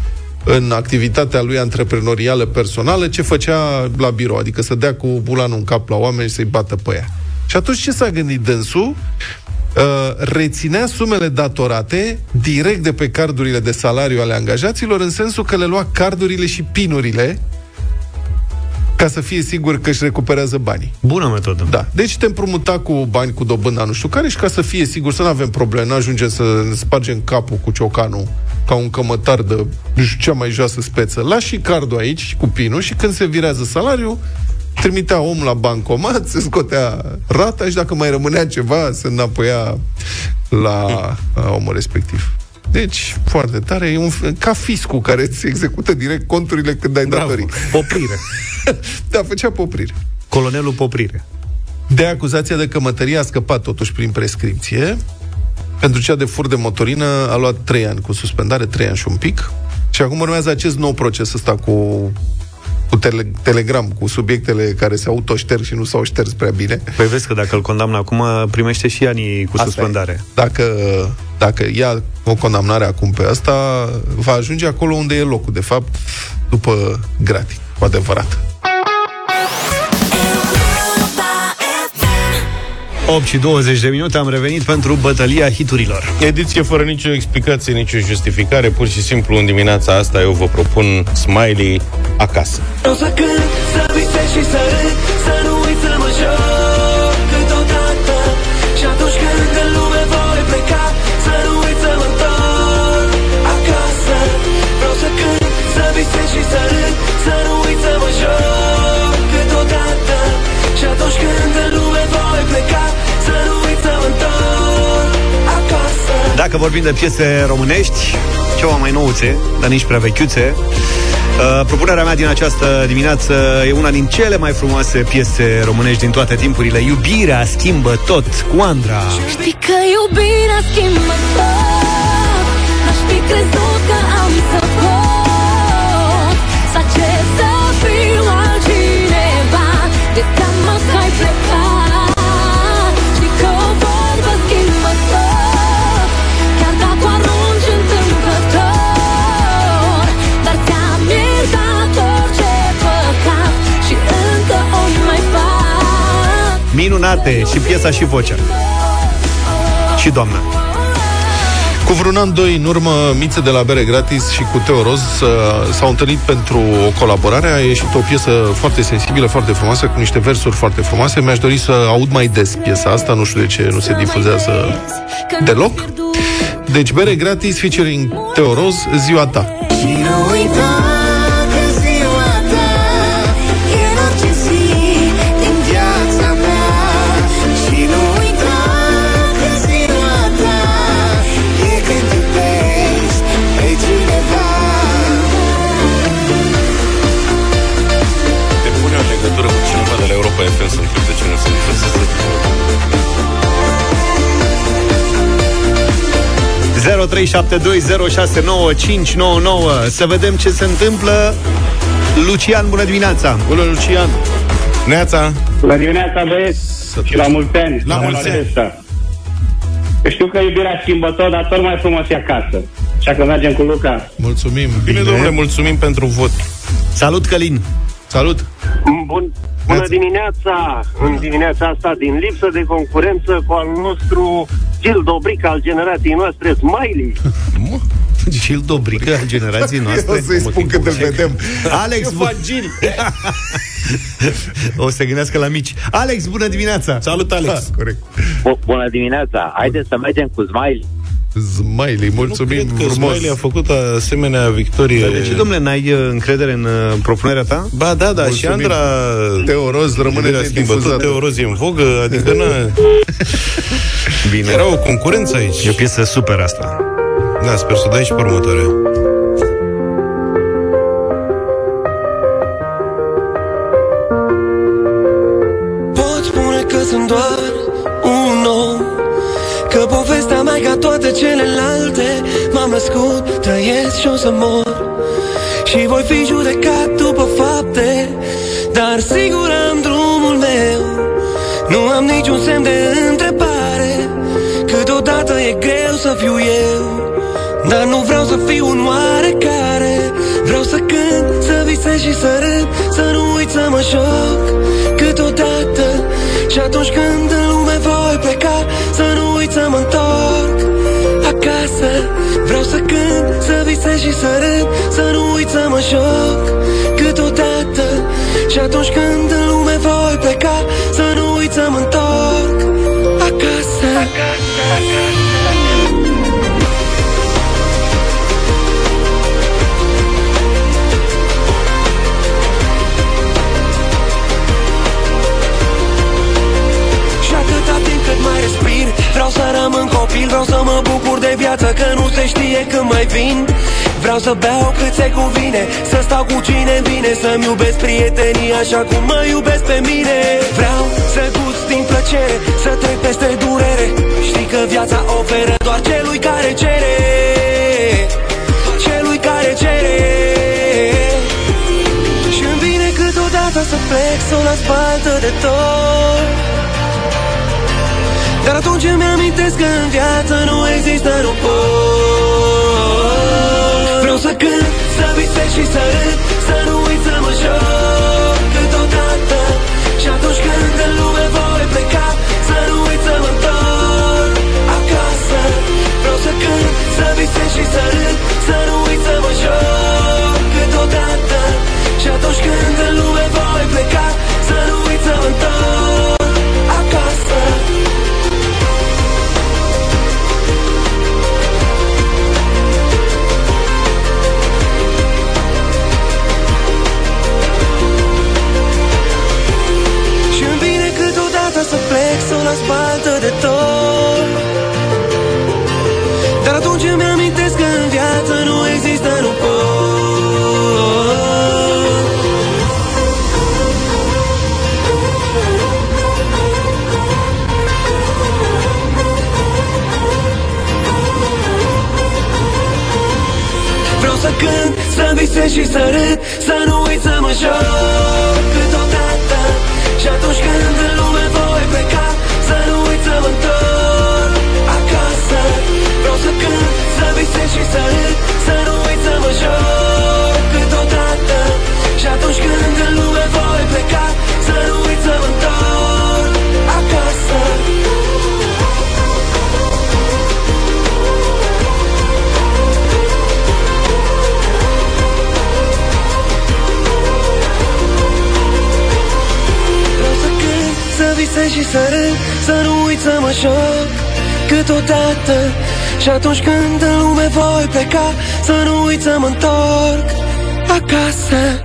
în activitatea lui antreprenorială personală ce făcea la birou, adică să dea cu bulanul în cap la oameni și să-i bată pe ea. Și atunci ce s-a gândit dânsul? Uh, reținea sumele datorate direct de pe cardurile de salariu ale angajaților, în sensul că le lua cardurile și pinurile ca să fie sigur că își recuperează banii. Bună metodă. Da. Deci te împrumuta cu bani cu dobânda nu știu care și ca să fie sigur să nu avem probleme, nu ajunge să ne spargem capul cu ciocanul ca un cămătar de nu știu, cea mai joasă speță. Lași și cardul aici cu pinul și când se virează salariul, trimitea omul la bancomat, se scotea rata și dacă mai rămânea ceva, se înapoia la omul respectiv. Deci, foarte tare, e un, ca fiscul care îți execută direct conturile când ai Bravo. datorii. Poprire. da, făcea poprire. Colonelul Poprire. De acuzația de cămătărie a scăpat totuși prin prescripție. Pentru cea de fur de motorină a luat 3 ani cu suspendare, 3 ani și un pic. Și acum urmează acest nou proces ăsta cu cu tele- Telegram, cu subiectele care se autoșterg și nu s-au șters prea bine. Păi vezi că dacă îl condamnă acum, primește și anii cu Asta suspendare. E. Dacă, dacă ia o condamnare acum pe asta, va ajunge acolo unde e locul, de fapt, după gratii, cu adevărat. 8 și 20 de minute am revenit pentru bătălia hiturilor. Ediție fără nicio explicație, nicio justificare, pur și simplu în dimineața asta eu vă propun Smiley acasă. O să cânt, să visez și să râd Dacă vorbim de piese românești, ceva mai nouțe, dar nici prea vechiuțe, Uh, propunerea mea din această dimineață e una din cele mai frumoase piese românești din toate timpurile. Iubirea schimbă tot cu Andra. Știi că iubirea schimbă tot N-aș fi crezut că am să pot Să cer să fiu altcineva De teamă Minunate și piesa și vocea. Și doamna. Cu vreun an, doi în urmă, Miță de la Bere Gratis și cu Teo Roz uh, s-au întâlnit pentru o colaborare. A ieșit o piesă foarte sensibilă, foarte frumoasă, cu niște versuri foarte frumoase. Mi-aș dori să aud mai des piesa asta, nu știu de ce nu se difuzează deloc. Deci, Bere Gratis featuring Teo Roz, ziua ta. 0372069599 Să vedem ce se întâmplă. Lucian, bună dimineața! Bună, Lucian! Neața! Bună dimineața, băieți! Și la mulți ani! La mulți ani. Asta. Eu știu că iubirea schimbă tot, dar tot mai frumos e acasă. Așa că mergem cu Luca. Mulțumim! Bine, domnule, mulțumim pentru vot. Salut, Călin! Salut! Bun, bună dimineața! În dimineața asta, din lipsă de concurență cu al nostru Gil Dobric al generației noastre, Smiley. Gil Dobrică al generației noastre. O să-i spun când îl vedem. Alex, bu- o să se gândească la mici. Alex, bună dimineața! Salut, Alex! corect. Bună dimineața! Haideți să mergem cu Smiley. Smiley, mulțumim Nu cred că frumos! Smiley a făcut asemenea victorie. Dar de ce, domnule, n-ai uh, încredere în uh, propunerea ta? Ba da, da, și Mulțumim. Andra Teo Roz rămâne Iubirea schimbă tot, nedifuzată. Teo Roz e în vogă, adică na, Bine. era o concurență aici. E o piesă super asta. Da, sper să o dai și pe următoarea. Pot spune că sunt doar celelalte M-am născut, trăiesc și o să mor. Și voi fi judecat după fapte Dar sigur am drumul meu. Nu am niciun semn de întrebare Câteodată e greu să fiu eu. Dar nu vreau să fiu un oarecare Vreau să cânt, să visez și să râd Să nu uit să mă joc câteodată Și atunci când visez și să râd Să nu uit să mă joc câteodată Și atunci când în lume voi pleca Să nu uit să mă întorc acasă, acasă, acasă. Bucur de viață Că nu se știe când mai vin. Vreau să beau cât se cuvine Să stau cu cine vine Să-mi iubesc prietenii așa cum mă iubesc pe mine. Vreau să gust din plăcere Să trec peste durere. Știi că viața oferă doar celui care cere. Celui care cere. Și îmi vine câteodată să plec Să o las baltă de tot Dar atunci îmi amintesc că în viață nu există nu pot Vreau să cânt, să visez și să râd Să nu uit să mă joc câteodată. Și atunci când în lume voi pleca Să nu uit să mă întorc acasă. Vreau să cânt, să visez și să râd plec Să o las baltă de tot. Dar atunci îmi amintesc că în viață nu există nu pot Vreau să cânt, să visez și să râd Să nu uit să mă joc Vreau să cânt, să visez și să râd Să nu uit să mă joc câteodată. Și atunci când în lume voi pleca Să nu uit să mă întorc acasă. Vreau să cânt, să visez și să râd Să nu uit să mă joc câteodată Și atunci când în lume voi pleca Să nu uit să mă întorc acasă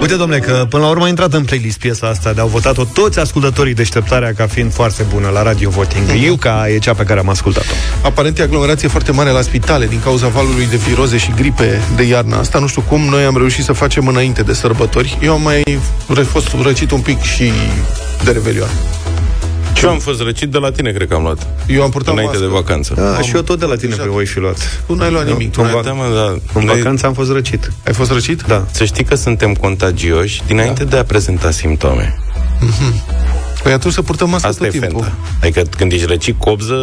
Uite, domnule, că până la urmă a intrat în playlist piesa asta de au votat-o toți ascultătorii deșteptarea ca fiind foarte bună la Radio Voting. Eu ca e cea pe care am ascultat-o. Aparent e aglomerație foarte mare la spitale din cauza valului de viroze și gripe de iarnă asta. Nu știu cum noi am reușit să facem înainte de sărbători. Eu am mai re- fost răcit un pic și de Revelion. Și eu am fost răcit de la tine, cred că am luat. Eu am purtat Înainte mască. de vacanță. Da, și eu tot de la tine pe voi fi luat. Tu n-ai luat nimic. Tu În, n-ai... va- Da, mă, da. în Noi- vacanță am fost răcit. Ai fost răcit? Da. Să știi că suntem contagioși dinainte de a prezenta simptome. Păi atunci să purtăm mască Asta tot e timpul. fenta. Adică când ești răcit cobză,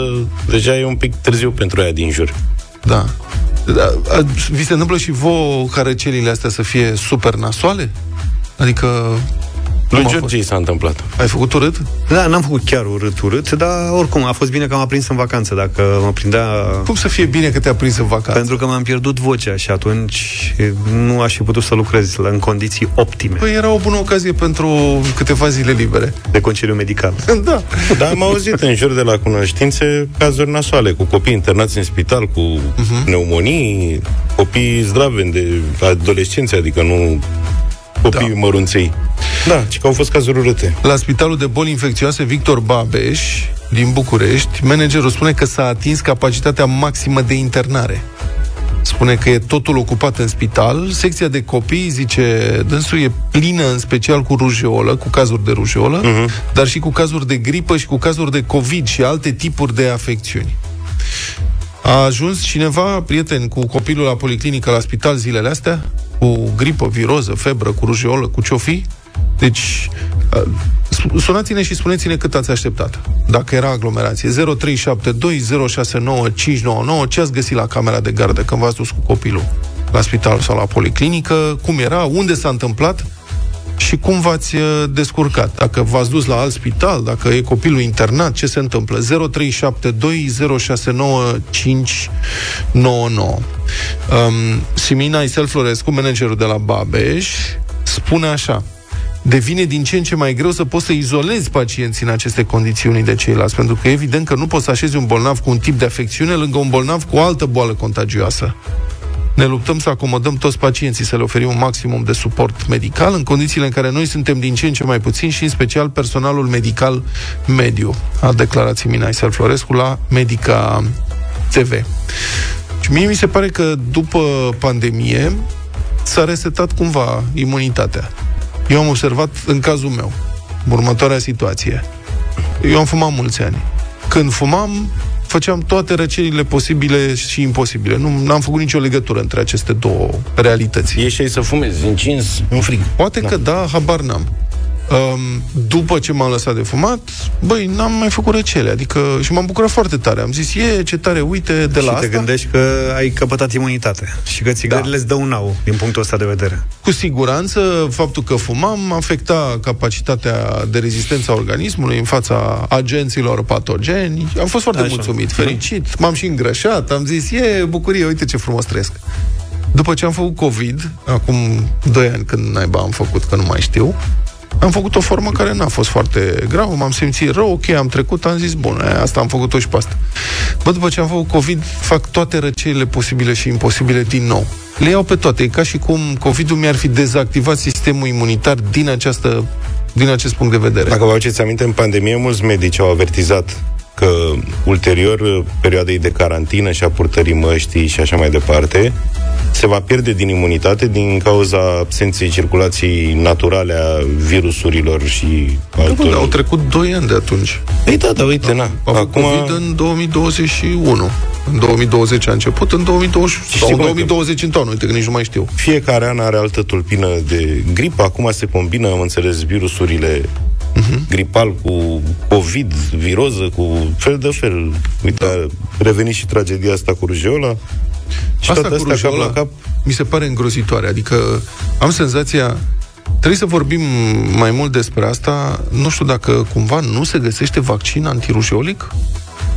deja e un pic târziu pentru aia din jur. Da. da. a- Vi se întâmplă și vouă ca răcelile astea să fie super nasoale? Adică... Lui cum a George i s-a întâmplat. Ai făcut urât? Da, n-am făcut chiar urât, urât, dar oricum a fost bine că m-a prins în vacanță. Dacă mă prindea... Cum să fie bine că te-a prins în vacanță? Pentru că m-am pierdut vocea și atunci e, nu aș fi putut să lucrez la, în condiții optime Păi era o bună ocazie pentru câteva zile libere. de concediu medical. da. Dar am auzit în jur de la cunoștințe cazuri nasoale, cu copii internați în spital, cu Mhm. pneumonii, copii zdraveni de adolescenți, adică nu copii da. mărunței. Da, ci că au fost cazuri urâte. La Spitalul de Boli Infecțioase Victor Babeș din București, managerul spune că s-a atins capacitatea maximă de internare. Spune că e totul ocupat în spital. Secția de copii, zice, dânsul e plină în special cu rujeolă, cu cazuri de rujeolă, uh-huh. dar și cu cazuri de gripă și cu cazuri de COVID și alte tipuri de afecțiuni. A ajuns cineva, prieten, cu copilul la policlinică la spital zilele astea, cu gripă, viroză, febră, cu rujeolă, cu ce fi? Deci, a, s- sunați-ne și spuneți-ne cât ați așteptat. Dacă era aglomerație. 0372 069 599 ce ați găsit la camera de gardă când v-ați dus cu copilul la spital sau la policlinică, cum era, unde s-a întâmplat și cum v-ați uh, descurcat. Dacă v-ați dus la alt spital, dacă e copilul internat, ce se întâmplă? 0372069599. Um, Simina Isel Florescu, managerul de la Babeș, spune așa devine din ce în ce mai greu să poți să izolezi pacienții în aceste condiții unii de ceilalți, pentru că e evident că nu poți să așezi un bolnav cu un tip de afecțiune lângă un bolnav cu o altă boală contagioasă. Ne luptăm să acomodăm toți pacienții, să le oferim un maximum de suport medical, în condițiile în care noi suntem din ce în ce mai puțini și în special personalul medical mediu, a declarat Simina Isel Florescu la Medica TV. Și mie mi se pare că după pandemie s-a resetat cumva imunitatea. Eu am observat în cazul meu următoarea situație. Eu am fumat mulți ani. Când fumam, făceam toate răcerile posibile și imposibile. Nu am făcut nicio legătură între aceste două realități. Ieșai să fumezi, încins, în frig. Poate da. că da, habar n-am. Um, după ce m-am lăsat de fumat, băi, n-am mai făcut răcele, adică și m-am bucurat foarte tare. Am zis, e, ce tare, uite, de și la te asta. gândești că ai căpătat imunitate și că țigările da. îți dăunau din punctul ăsta de vedere. Cu siguranță, faptul că fumam afecta capacitatea de rezistență a organismului în fața agenților patogeni. Am fost foarte Așa. mulțumit, fericit, m-am și îngrășat, am zis, e, bucurie, uite ce frumos trăiesc. După ce am făcut COVID, acum 2 ani când naiba am făcut, că nu mai știu, am făcut o formă care n-a fost foarte gravă, m-am simțit rău, ok, am trecut, am zis, bun, aia, asta am făcut-o și pe asta. Bă, după ce am făcut COVID, fac toate răceile posibile și imposibile din nou. Le iau pe toate, e ca și cum COVID-ul mi-ar fi dezactivat sistemul imunitar din, această, din acest punct de vedere. Dacă vă aduceți aminte, în pandemie mulți medici au avertizat că ulterior perioadei de carantină și a purtării măștii și așa mai departe, se va pierde din imunitate din cauza absenței circulației naturale a virusurilor și altor... Da, au trecut 2 ani de atunci. Ei da, da, uite, na. Am Acum... COVID în 2021. În 2020 a început, în 2020 sau în 2020 în toamnă, uite că nici nu mai știu. Fiecare an are altă tulpină de gripă, acum se combină, am înțeles, virusurile uh-huh. gripal cu COVID, viroză, cu fel de fel. Uite, da. a revenit și tragedia asta cu rujeola. Și Asta toate cu astea cap rujeola la cap. mi se pare îngrozitoare. Adică am senzația Trebuie să vorbim mai mult despre asta. Nu știu dacă cumva nu se găsește vaccin antirujeolic?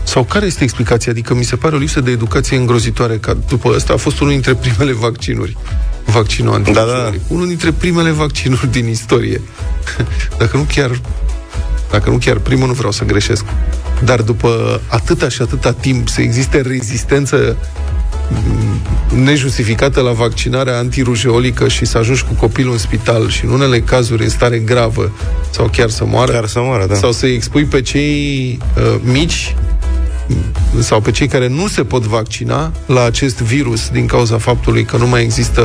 Sau care este explicația? Adică mi se pare o lipsă de educație îngrozitoare, că după ăsta a fost unul dintre primele vaccinuri. Vaccinul antirujeolic. Da, da. Unul dintre primele vaccinuri din istorie. Dacă nu chiar dacă nu chiar primul, nu vreau să greșesc. Dar după atâta și atâta timp să existe rezistență nejustificată la vaccinarea antirujeolică și să ajungi cu copilul în spital și în unele cazuri în stare gravă sau chiar să moară, chiar să moară da. sau să-i expui pe cei uh, mici sau pe cei care nu se pot vaccina la acest virus din cauza faptului că nu mai există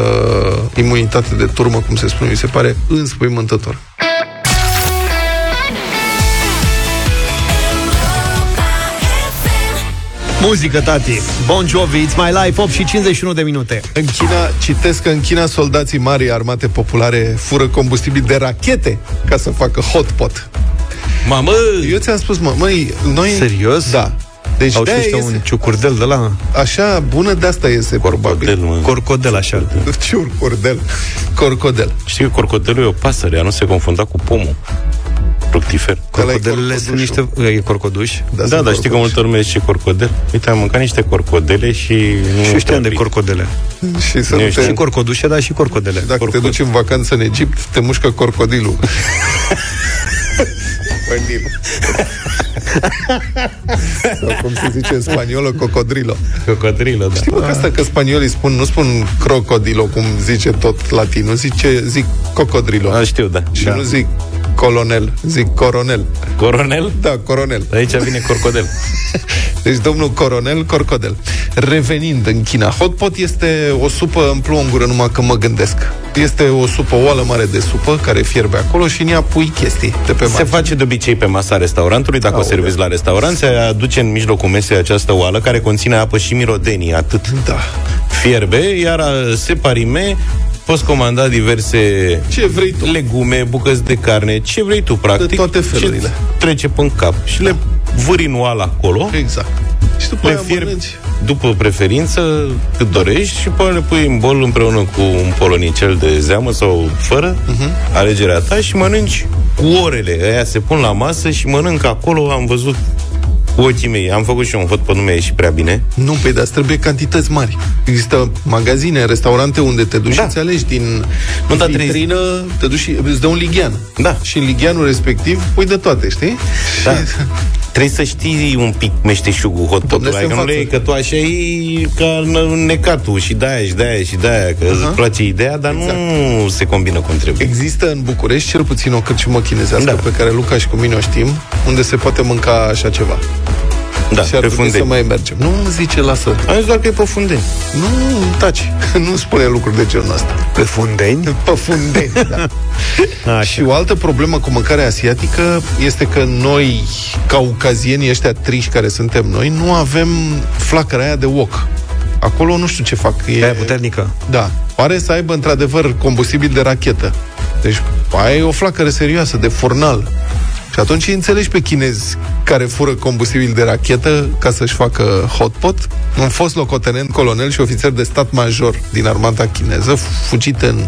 imunitate de turmă, cum se spune, mi se pare înspăimântător. Muzică, tati. Bon Jovi, It's My Life, 8 și 51 de minute. În China, citesc că în China soldații mari armate populare fură combustibil de rachete ca să facă hot pot. Mamă! Eu ți-am spus, mă, măi, noi... Serios? Da. Deci Au de și ăștia iese... un ciucurdel de la... Așa, bună de asta iese, probabil. Mă. Corcodel, așa. Ciurcurdel. Corcodel. Știi că corcodelul e o pasăre, ea nu se confunda cu pomul fructifer. Corcodelele sunt niște... E corcoduș? Da, da dar știi că multă lume zice corcodel? Uite, am mâncat niște corcodele și... Nu și știam de corcodele. Și să nu te... Și corcodușe, dar și corcodele. Dacă Corcod... te duci în vacanță în Egipt, te mușcă corcodilul. Sau cum se zice în spaniolă, cocodrilo. Cocodrilo, da. Știi mă că asta că spaniolii spun, nu spun crocodilo, cum zice tot latinul, zice, zic cocodrilo. A, știu, da. Și da. nu zic colonel, zic coronel. Coronel? Da, coronel. Aici vine corcodel. Deci domnul coronel Corcodel. Revenind în China, hot pot este o supă în plouă în gură numai că mă gândesc. Este o supă, o oală mare de supă care fierbe acolo și în ea pui chestii de pe Se margine. face de obicei pe masa restaurantului, dacă Aoleu. o serviți la restaurant, se aduce în mijlocul mesei această oală care conține apă și mirodenii, atât. Da. Fierbe, iar a- separime poți comanda diverse Ce vrei tu? legume, bucăți de carne, ce vrei tu, practic. De toate felurile. Ce trece pe cap. Și le vâri în oală acolo, Exact. Și după le aia fierbi mănânci. după preferință, cât dorești, și pe le pui în bol împreună cu un polonicel de zeamă sau fără, uh-huh. alegerea ta, și mănânci cu orele. Aia se pun la masă și mănânc acolo, am văzut cu ochii mei. Am făcut și eu un hot pot, nu mi-a ieșit prea bine. Nu, pe dar îți trebuie cantități mari. Există magazine, restaurante unde te duci Da. și îți alegi din Nu, dar trebuie- vitrină, te duci și îți dă un lighean. Da. Și în ligheanul respectiv pui de toate, știi? Da. Și... Trebuie să știi un pic meșteșugul hot Domne, pot Adică se nu le învață. iei că tu așa e ca în necatul și de-aia și de-aia și de-aia, că îți place ideea, dar Exact. nu se combină cum trebuie. Există în București cel puțin o cârciumă chinezească Da. pe care Luca și cu mine o știm, unde se poate mânca așa ceva. Da, și ar pe trebui Fundeni. să mai mergem. Nu îmi zice, lasă. Am zis doar că e pe Fundeni. Nu, taci. Nu spune lucruri de genul ăsta. Pe Fundeni? Pe Fundeni, da. Așa. Și o altă problemă cu mâncarea asiatică este că noi, caucazienii ăștia triși care suntem noi, nu avem flacăra aia de wok. Acolo nu știu ce fac. E Aia puternică. Da. Pare să aibă într-adevăr combustibil de rachetă. Deci aia e o flacără serioasă, de furnal. Și atunci îi înțelegi pe chinezi care fură combustibil de rachetă ca să-și facă hotpot. Un fost locotenent, colonel și ofițer de stat major din armata chineză, fugit în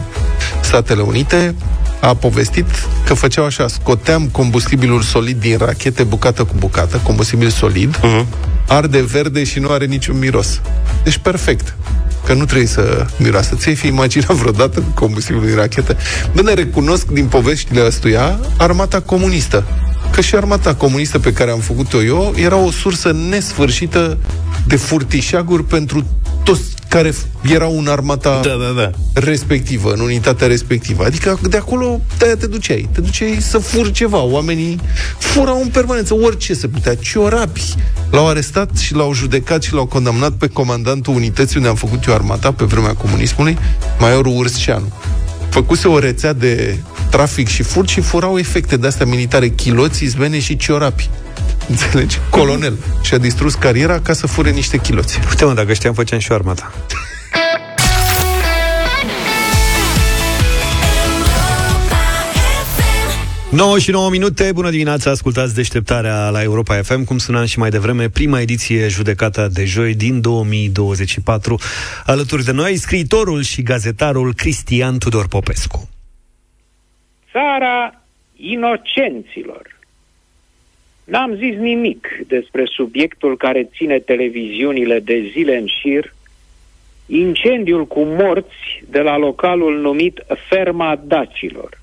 Statele Unite, a povestit că făceau așa, scoteam combustibilul solid din rachete bucată cu bucată, combustibil solid, uh-huh. arde verde și nu are niciun miros. Deci perfect că nu trebuie să miroasă. Ți-ai fi imaginat vreodată combustibilul din rachetă? Bă, ne recunosc din poveștile ăstuia armata comunistă. Că și armata comunistă pe care am făcut-o eu era o sursă nesfârșită de furtișaguri pentru toți care f- erau în armata Da, da, da. respectivă, în unitatea respectivă. Adică de acolo de te duceai. Te duceai să furi ceva. Oamenii furau în permanență orice se putea. Ciorapi. L-au arestat și l-au judecat și l-au condamnat pe comandantul unității unde am făcut eu armata pe vremea comunismului, Maiorul Ursceanu. Făcuse o rețea de trafic și furt și furau efecte de astea militare, chiloți, izbene și ciorapi. Înțelegi? Colonel. Și-a distrus cariera ca să fure niște chiloți. Uite mă, dacă știam, făceam și eu armata. 9 și 9 minute, bună dimineața, ascultați deșteptarea la Europa FM, cum spuneam și mai devreme, prima ediție judecata de joi din 2024. Alături de noi, scriitorul și gazetarul Cristian Tudor Popescu. țara inocenților. N-am zis nimic despre subiectul care ține televiziunile de zile în șir, incendiul cu morți de la localul numit Ferma Dacilor.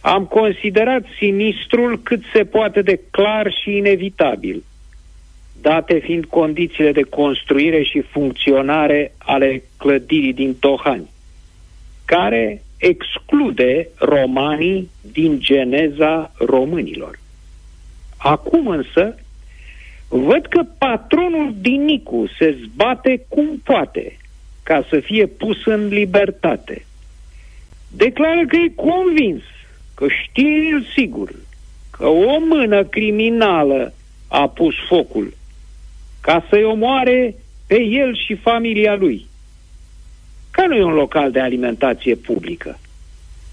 Am considerat sinistrul cât se poate de clar și inevitabil, date fiind condițiile de construire și funcționare ale clădirii din Tohani, care exclude romanii din geneza românilor. Acum însă, văd că patronul Dinicu se zbate cum poate ca să fie pus în libertate. Declară că e convins, că știe el sigur, că o mână criminală a pus focul ca să-i omoare pe el și familia lui. Că nu e un local de alimentație publică.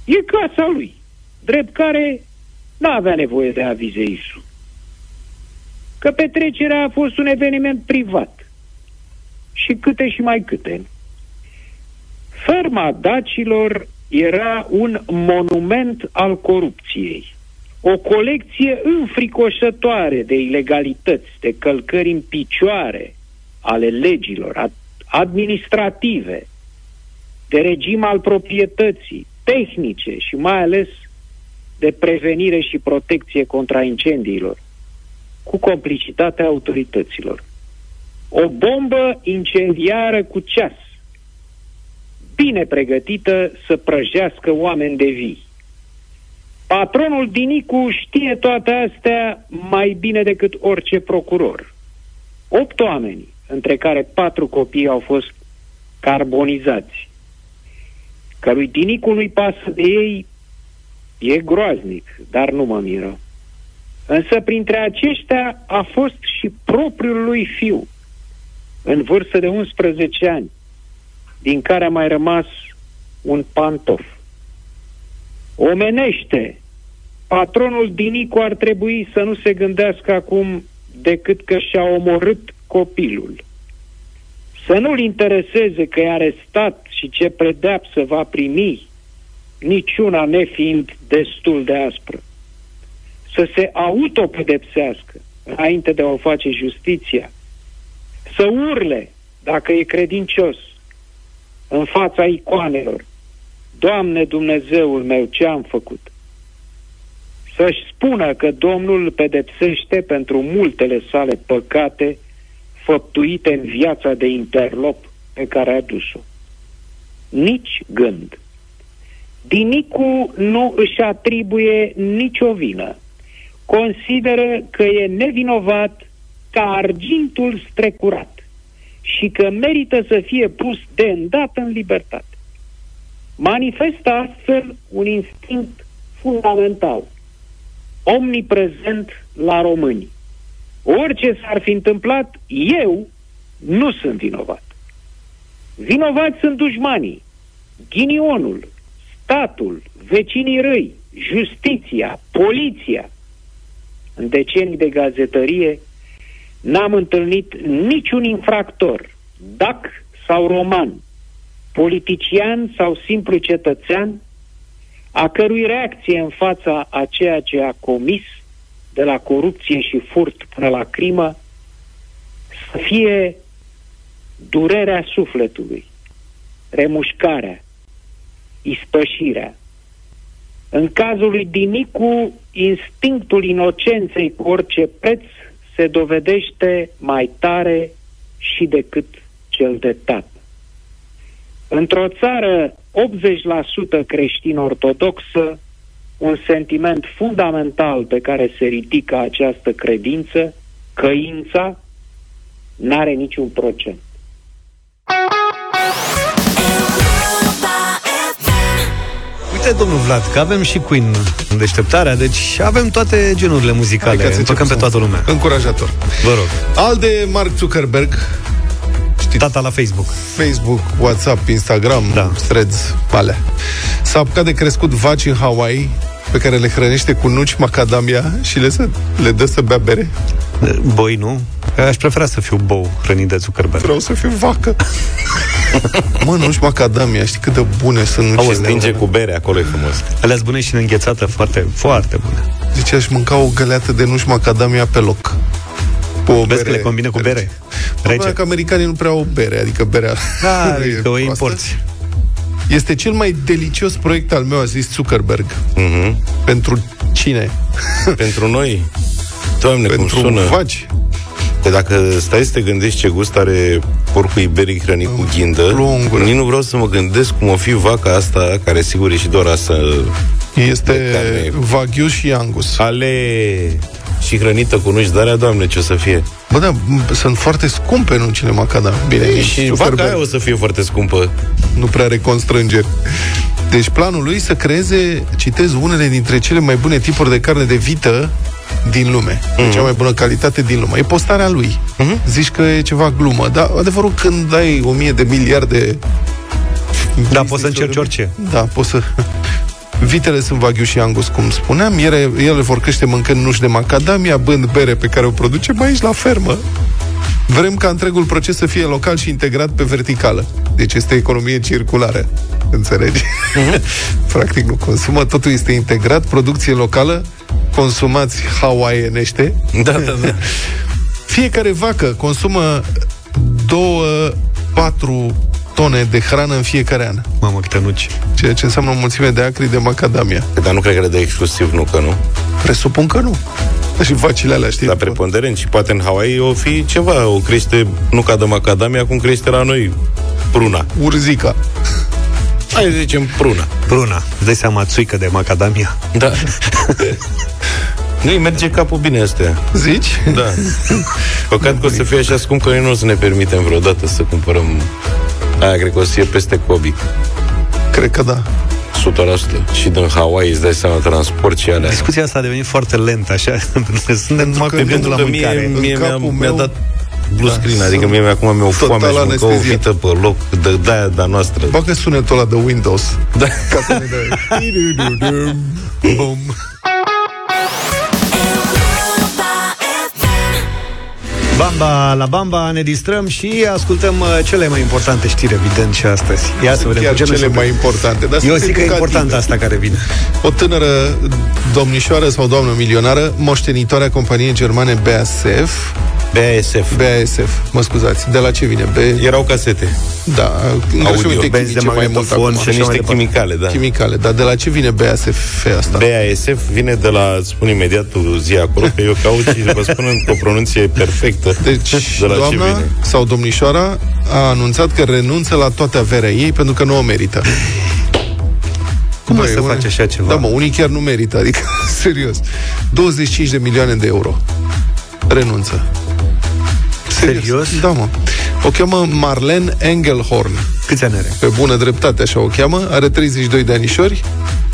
E casa lui, drept care n-avea nevoie de avize ISU. Că petrecerea a fost un eveniment privat. Și câte și mai câte. Ferma dacilor era un monument al corupției. O colecție înfricoșătoare de ilegalități, de călcări în picioare ale legilor ad- administrative, de regim al proprietății, tehnice și mai ales de prevenire și protecție contra incendiilor, cu complicitatea autorităților. O bombă incendiară cu ceas, bine pregătită să prăjească oameni de vii. Patronul Dinicu știe toate astea mai bine decât orice procuror. Opt oameni, între care patru copii au fost carbonizați. Că lui Dinicu nu-i pasă de ei, e groaznic, dar nu mă miră. Însă printre aceștia a fost și propriul lui fiu, în vârstă de 11 ani, din care a mai rămas un pantof. Omenește, patronul Dinicu ar trebui să nu se gândească acum decât că și-a omorât copilul. Să nu-l intereseze că e arestat și ce predeapsă va primi, niciuna nefiind destul de aspră. Să se autopedepsească înainte de a o face justiția. Să urle, dacă e credincios, în fața icoanelor. Doamne Dumnezeul meu, ce am făcut? Să-și spună că Domnul îl pedepsește pentru multele sale păcate făptuite în viața de interlop pe care a dus-o. Nici gând. Dinicu nu își atribuie nicio vină. Consideră că e nevinovat ca argintul strecurat și că merită să fie pus de îndată în libertate. Manifestă astfel un instinct fundamental, omniprezent la români. Orice s-ar fi întâmplat, eu nu sunt vinovat. Vinovați sunt dușmanii, ghinionul, statul, vecinii răi, justiția, poliția. În decenii de gazetărie n-am întâlnit niciun infractor, dac sau roman, politician sau simplu cetățean, a cărui reacție în fața a ceea ce a comis, de la corupție și furt până la crimă, să fie durerea sufletului, remușcarea, ispășirea. În cazul lui Dinicu, instinctul inocenței cu orice preț se dovedește mai tare și decât cel de tată. Într-o țară 80% creștin-ortodoxă, un sentiment fundamental pe care se ridică această credință, căința, n-are niciun procent. Uite, domnul Vlad, că avem și Queen în deșteptarea, deci avem toate genurile muzicale, Adică împăcăm pe toată lumea. Încurajator. Vă rog. Al de Mark Zuckerberg, știți? Tata la Facebook. Facebook, WhatsApp, Instagram, Da. threads, alea. S-a apucat de crescut vaci în Hawaii, pe care le hrănește cu nuci macadamia și le, să, le dă să bea bere. Boi, nu? Aș prefera să fiu bou hrănit de Zuckerberg. Vreau să fiu vacă. Mă, nuci macadamia, știi cât de bune sunt nucile Auzi, stinge alea? cu bere, acolo e frumos. Alea bune și în înghețată, foarte, foarte bune. Deci aș mânca o găleată de nuci macadamia pe loc. Cu o Vezi că le combină cu bere? Problema Rece. că americanii nu prea au bere, adică berea Da, e adică o proastă. importi. Este cel mai delicios proiect al meu, a zis Zuckerberg. Mhm. Pentru cine? Pentru noi, Doamne, Pentru cum sună. vaci. Că dacă stai să te gândești ce gust are porcul iberic hrănit cu ghindă, Plungură. nici nu vreau să mă gândesc cum o fi vaca asta, care sigur e și doar să Este De carne. Wagyu și Angus. ale și hrănită cu nuci, dar Doamne, ce o să fie. Bă, da, m- sunt foarte scumpe nucile macadam. Bine, Ei, nici și Zuckerberg vaca aia o să fie foarte scumpă. nu prea are constrângeri. Deci planul lui să creeze, citez, unele dintre cele mai bune tipuri de carne de vită din lume. Mm-hmm. De cea mai bună calitate din lume. E postarea lui. Mm-hmm. Zici că e ceva glumă, dar adevărul când ai o mie de miliarde Da, poți să încerci orice. Da, poți să... Vitele sunt Wagyu și Angus, cum spuneam. Ele, ele vor crește mâncând nuși de macadamia, bând bere pe care o producem aici la fermă. Vrem ca întregul proces să fie local și integrat pe verticală. Deci este economie circulară. Înțelegi? Practic nu consumă, totul este integrat, producție locală, consumați hawaiienește. Da, da, da. Fiecare vacă consumă 2-4 tone de hrană în fiecare an. Mamă, câte nuci. Ceea ce înseamnă o mulțime de acri de macadamia. Dar nu cred că le dă exclusiv, nu că nu. Presupun că nu. Dar și vacile alea, știi? Dar preponderent și poate în Hawaii o fi ceva, o crește, nu ca de macadamia, cum crește la noi pruna. Urzica. Hai să zicem pruna. Bruna, îți dai seama, țuică de macadamia? Da. Nu-i merge capul bine astea. Zici? Da. Păcat că o să fie așa scump că noi nu o să ne permitem vreodată să cumpărăm aia, cred că o să fie peste Kobe. Cred că da. 100%. Și din Hawaii îți dai seama transport și alea. Discuția asta a devenit foarte lentă, așa, pentru că suntem numai cu că gândul la Pentru că mie, mâncare. mie În mi-a, capul mi-a meu- dat blue Da, screen, sunt adică mie acum mi-o total foame și mânca o anesteziat. vită pe loc de de-aia de-a noastră. Bagă sunetul ăla de Windows. Da. Ca să ne dea... Bum. Bamba la Bamba, ne distrăm și ascultăm uh, cele mai importante știri, evident, și astăzi. Ia să vedem Chiar cu ce ne cele surprinde. mai importante. Dar Eu sunt zic că e educative. importantă asta care vine. O tânără domnișoară sau doamnă milionară, moștenitoarea companiei germane BASF, BASF. BASF, mă scuzați, de la ce vine? B... Erau casete. Da, îngrășăminte benzi de chimice mai mult magnetofon acum. și Și așa mai niște departe. chimicale, da. Chimicale, dar de la ce vine BASF asta? BASF vine de la, spun imediat tu zi acolo, că eu caut și vă spun într-o pronunție perfectă Deci, de la ce doamna vine. sau domnișoara a anunțat că renunță la toată averea ei pentru că nu o merită. Cum o Băi, să unii- faci așa ceva? Da, mă, unii chiar nu merită, adică, serios. 25 de milioane de euro. Renunță. Serios? Da, mă. O cheamă Marlene Engelhorn. Câți ani are? Pe bună dreptate, așa o cheamă. Are 32 de anișori.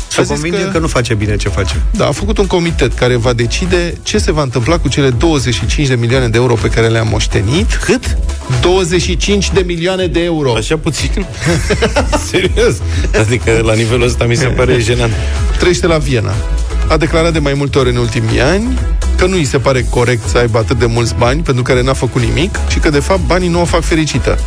Să convingem că... că nu face bine ce face. Da, a făcut un comitet care va decide ce se va întâmpla cu cele 25 de milioane de euro pe care le-a moștenit. Cât? 25 de milioane de euro. Așa puțin? Serios? Adică la nivelul ăsta mi se pare jenant. Trăiește la Viena. A declarat de mai multe ori în ultimii ani că nu îi se pare corect să aibă atât de mulți bani pentru care n-a făcut nimic și că, de fapt, banii nu o fac fericită.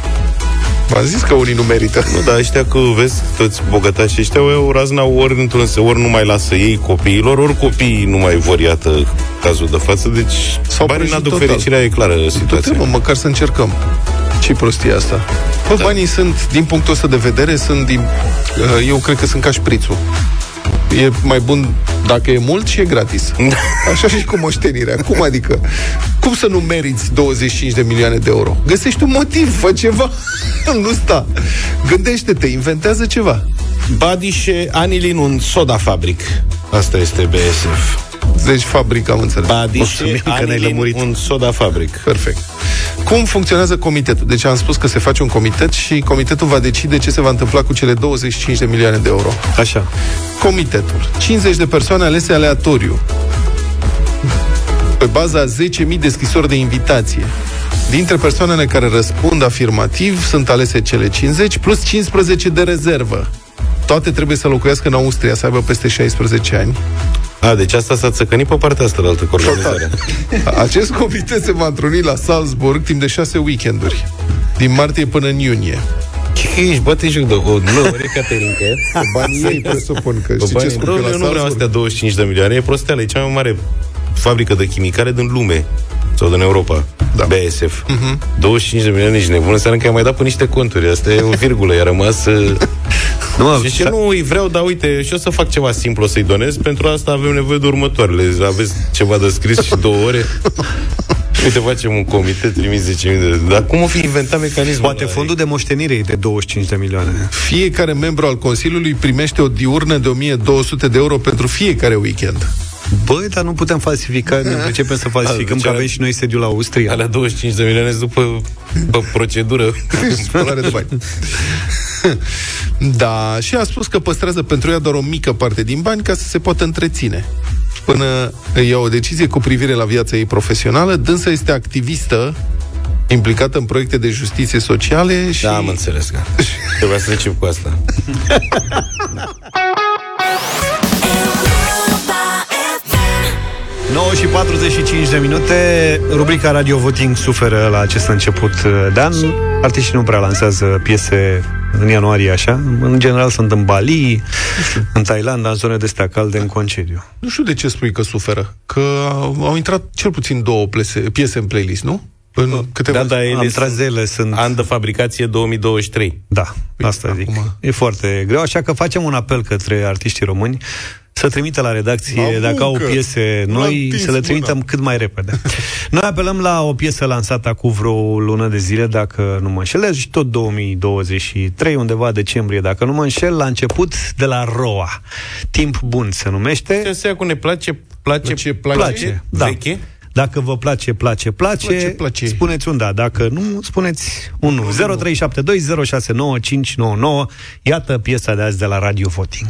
V-am zis că unii nu merită. Nu, dar ăștia că vezi, toți bogătași ăștia o razna ori într-un ori nu mai lasă ei copiilor, ori copiii nu mai vor, iată, cazul de față, deci Sau banii n-aduc total. fericirea, e clară situația. Mă, măcar să încercăm. ce prostia asta? Bă, da. banii sunt, din punctul ăsta de vedere, sunt din, uh, eu cred că sunt ca șprițul. E mai bun dacă e mult și e gratis. Așa și cu moștenirea. Cum adică? Cum să nu meriți 25 de milioane de euro? Găsești un motiv, fă ceva. nu sta. Gândește-te, inventează ceva. Badișe Anilin un soda fabric. Asta este BSF. Deci fabric, am înțeles. Badișe Anilin un soda fabric. Perfect. Cum funcționează comitetul? Deci am spus că se face un comitet și comitetul va decide ce se va întâmpla cu cele 25 de milioane de euro. Așa. Comitetul. 50 de persoane alese aleatoriu. Pe baza 10.000 de scrisori de invitație. Dintre persoanele care răspund afirmativ sunt alese cele 50 plus 15 de rezervă. Toate trebuie să locuiască în Austria, să aibă peste 16 ani. A, deci asta s-a țăcănit pe partea asta de altă organizare. Acest comitet se va întruni la Salzburg timp de șase weekenduri, din martie până în iunie. Ce ești, bă, te joc de o ore, Caterinca. Banii ei presupun că știi ce spun că la Eu nu vreau Salzburg? astea 25 de milioane, e prosteală, e cea mai mare fabrică de chimicale din lume sau din Europa. Da. BSF. Mhm. Uh-huh. 25 de milioane, nici nebun. Înseamnă că ai mai dat pe niște conturi. Asta e o virgulă, i-a rămas... uh, Nu, mă, și ce nu îi vreau, dar uite, și o să fac ceva simplu, o să-i donez. Pentru asta avem nevoie de următoarele. Aveți ceva de scris și două ore. Uite, facem un comitet, trimis 10.000 de... Dar cum o fi inventat mecanismul Poate fondul de moștenire e de 25 de milioane. Fiecare membru al Consiliului primește o diurnă de 1200 de euro pentru fiecare weekend. Băi, dar nu putem falsifica, nu începem să falsificăm, Deci că alea- avem și noi sediul la Austria. Alea 25 de milioane sunt după, după procedură. Spălare de bani. da, și a spus că păstrează pentru ea doar o mică parte din bani ca să se poată întreține. Până îi ia o decizie cu privire la viața ei profesională, dânsa este activistă implicată în proiecte de justiție sociale și... Da, am înțeles, că Trebuia să încep cu asta. 9 și 45 de minute, rubrica Radio Voting suferă la acest început de an. Artiștii nu prea lansează piese în ianuarie așa. În general sunt în Bali, în Thailanda, în zone de astea calde, în concediu. Nu știu de ce spui că suferă. Că au au intrat cel puțin două plese, piese în playlist, nu? În câteva... Da, da, ele Am tras sunt de ele, sunt... an de fabricație 2023. Da, asta zic. E foarte greu, așa că facem un apel către artiștii români să trimită la redacție, La dacă au muncă! piese La noi, întins să le trimitem mâna. cât mai repede. Noi apelăm la o piesă lansată acum vreo lună de zile, dacă nu mă înșel, și tot 2023, undeva decembrie, dacă nu mă înșel, la început de la Roa. Timp bun se numește. Ce să cu ne place, place, Ce Place, place? da. veche? Dacă vă place, place, place, Place, place. spuneți un da. Dacă nu, spuneți un nu. 0372069599. Iată piesa de azi de la Radio Voting.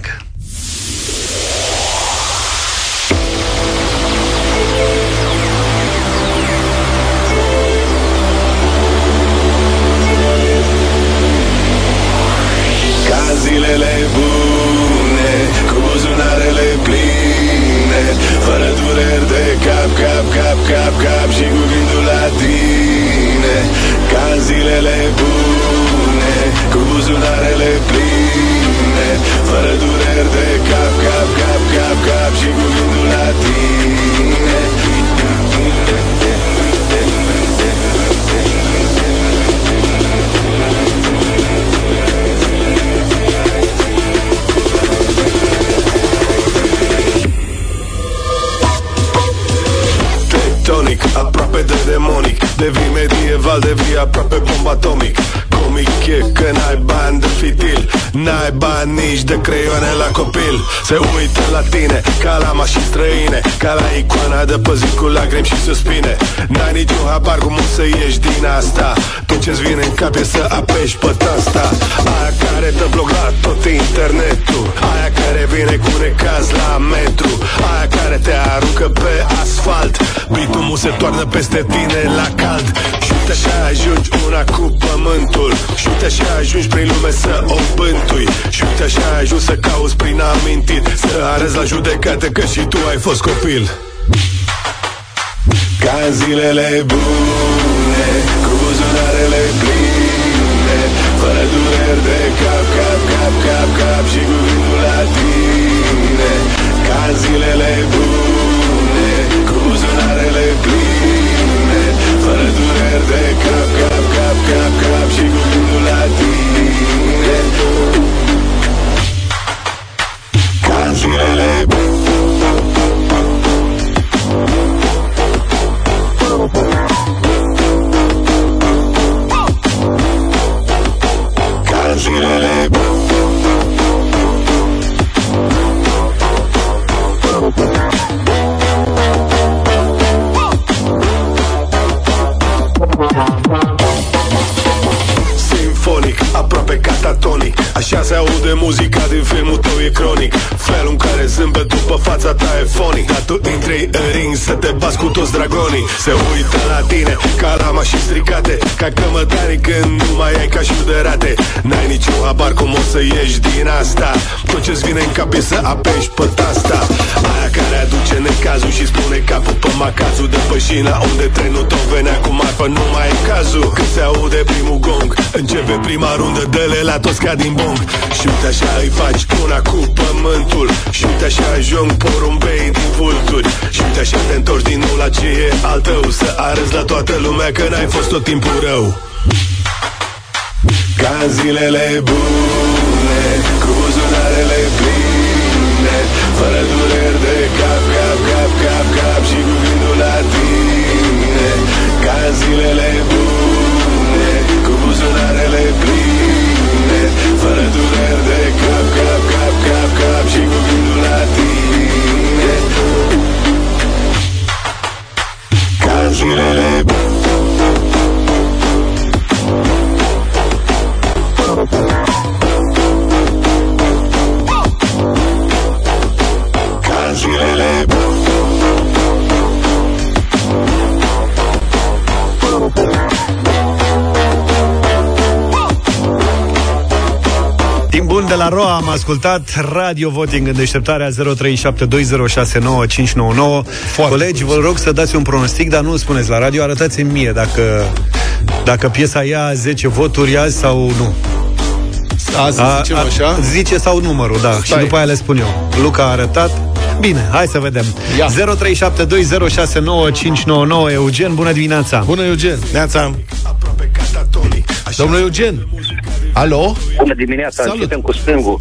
N-ai bani de fitil N-ai bani nici de creioane la copil. Se uită la tine ca la mașini străine Ca la icoana de pe zi cu lacrimi și suspine. N-ai niciun habar cum o să ieși din asta. Tot ce-ți vine în cap e să apeși pe tasta Aia care te bloca tot internetul. Aia care vine cu necaz la metru. Aia care te aruncă pe asfalt. Bitumul se toarnă peste tine la cald. Și uite așa ajungi una cu pământul. Și uite așa ajungi prin lume să o bântui Și uite așa ajungi să cauți prin amintit Să arăți la judecată că și tu ai fost copil. Ca în zilele bune Cu buzunarele pline Fără dureri de cap, cap, cap, cap, cap Și cu gândul la tine. Ca în zilele bune Cu buzunarele pline Fără dureri de cap, cap, cap, cap, cap Și cu gândul la Așa se aude muzica din filmul tău e cronic Felul în care zâmbetul pe fața ta e fonic Dar tu intri în ring să te bați cu toți dragonii. Se uită la tine ca la mașini stricate. Ca cămătanii când nu mai ai ca și de rate. N-ai niciun habar cum o să ieși din asta. Tot ce-ți vine în cap e să apeși pe tasta. Aia care aduce necazul și spune capul pe macazul De pe șina unde trenul tău venea cu marfă Nu mai e cazul. Când se aude primul gong Începe prima rundă, dă-le la toți ca din bong. Și uite așa îi faci una cu pământul Și uite așa ajung porumbei din vulturi. Și uite așa te întorci din nou la ce e al tău Să arăți la toată lumea că n-ai fost tot timpul rău. Ca în zilele bune Cu buzunarele pline Fără dureri de cap, cap, cap, cap, cap Și cu gândul la tine. Ca în zilele bune Cu buzunarele pline. Fără dureri de cap, cap, cap, cap, cap Și cu gândul la tine. Ca în zilele Ca Timp bun de la Roa am ascultat Radio Voting în deșteptarea 0372069599 Colegi, vă rog să dați un pronostic, dar nu spuneți la radio, arătați-mi mie dacă, dacă piesa ia 10 voturi azi sau nu. Azi zicem așa? Zice sau numărul, da. Stai. Și după aia le spun eu. Luca a arătat. Bine, hai să vedem. Ia. 0372069599 Eugen, bună dimineața. Bună, Eugen. Neața. Domnul Eugen. Alo? Bună dimineața, Salut. începem cu stângul.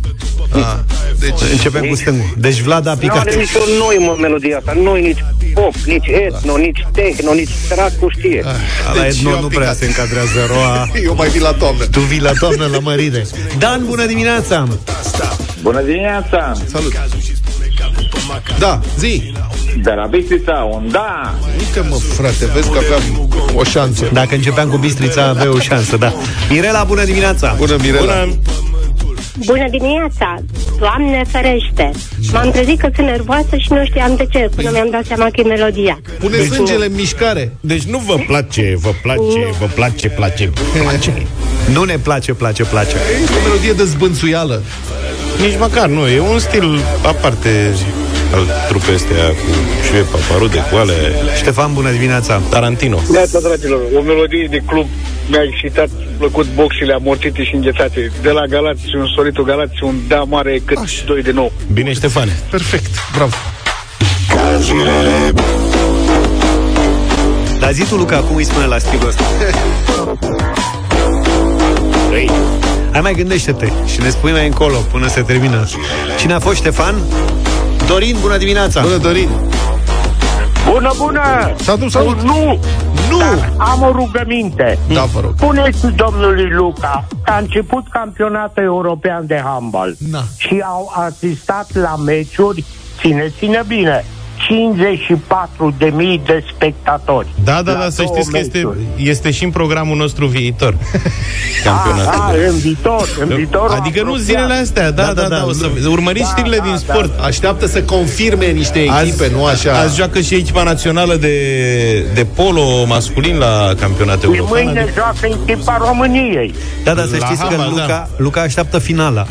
A, deci... Începem cu stângul. Deci Vlad a Nu picat. are nicio noi mă, melodia asta, nu e nici pop, nici etno, nici techno, nici dracu știe. La Deci Edmond eu nu am prea picat. se încadrează Roa. Eu mai vin la toamnă. Tu vii la toamnă la mărire. Dan, bună dimineața! Bună dimineața! Salut! Da, zi! De la Bistrița, un da! Uite mă, frate, vezi că aveam o șansă. Dacă începeam cu Bistrița, avea o șansă, da. Mirela, bună dimineața! Bună, Mirela! Bună. Bună dimineața! Doamne ferește! M-am trezit că sunt nervoasă și nu știam de ce, până mi-am dat seama că e melodia. Pune sângele în mișcare. Deci nu vă place, vă place, vă place, place, place. Nu ne place, place, place. E o melodie de zbânțuială. Nici măcar nu, e un stil aparte al trupei astea cu șue paparude, cu ale Ștefan, bună dimineața! Tarantino. Neața, dragilor, o melodie de club mi-a excitat, plăcut boxile amortite și înghețate. De la Galați, un Solito Galați, un da mare cât Așa. 2 de nou. Bine, Ștefane. Perfect, bravo. Dar zi tu, Luca, cum îi spune la stilul ăsta? Ei, hai mai gândește-te și ne spui mai încolo până se termină. Cine a fost Ștefan? Dorin, bună dimineața! Bună, Dorin! Bună, bună! Salut, salut! Nu! Nu! Dar am o rugăminte. Da, vă rog. Puneți domnului Luca că a început campionatul european de handbal da. și au asistat la meciuri, ține-ține bine, 54 de mii de spectatori. Da, da, La da, să două știți că este, meciuri. este și în programul nostru viitor. Ah, Campionatul. ah, în viitor, în viitor. Adică nu zilele astea, da, da, da, da o să urmăriți Da, știrile da, din da. sport. Așteaptă să confirme niște echipe, Azi, nu așa. Azi joacă și echipa națională de, de polo masculin la campionatul Și european. mâine adică- joacă echipa României. Da, da, să La știți că handbal, Luca, da. Luca așteaptă finala.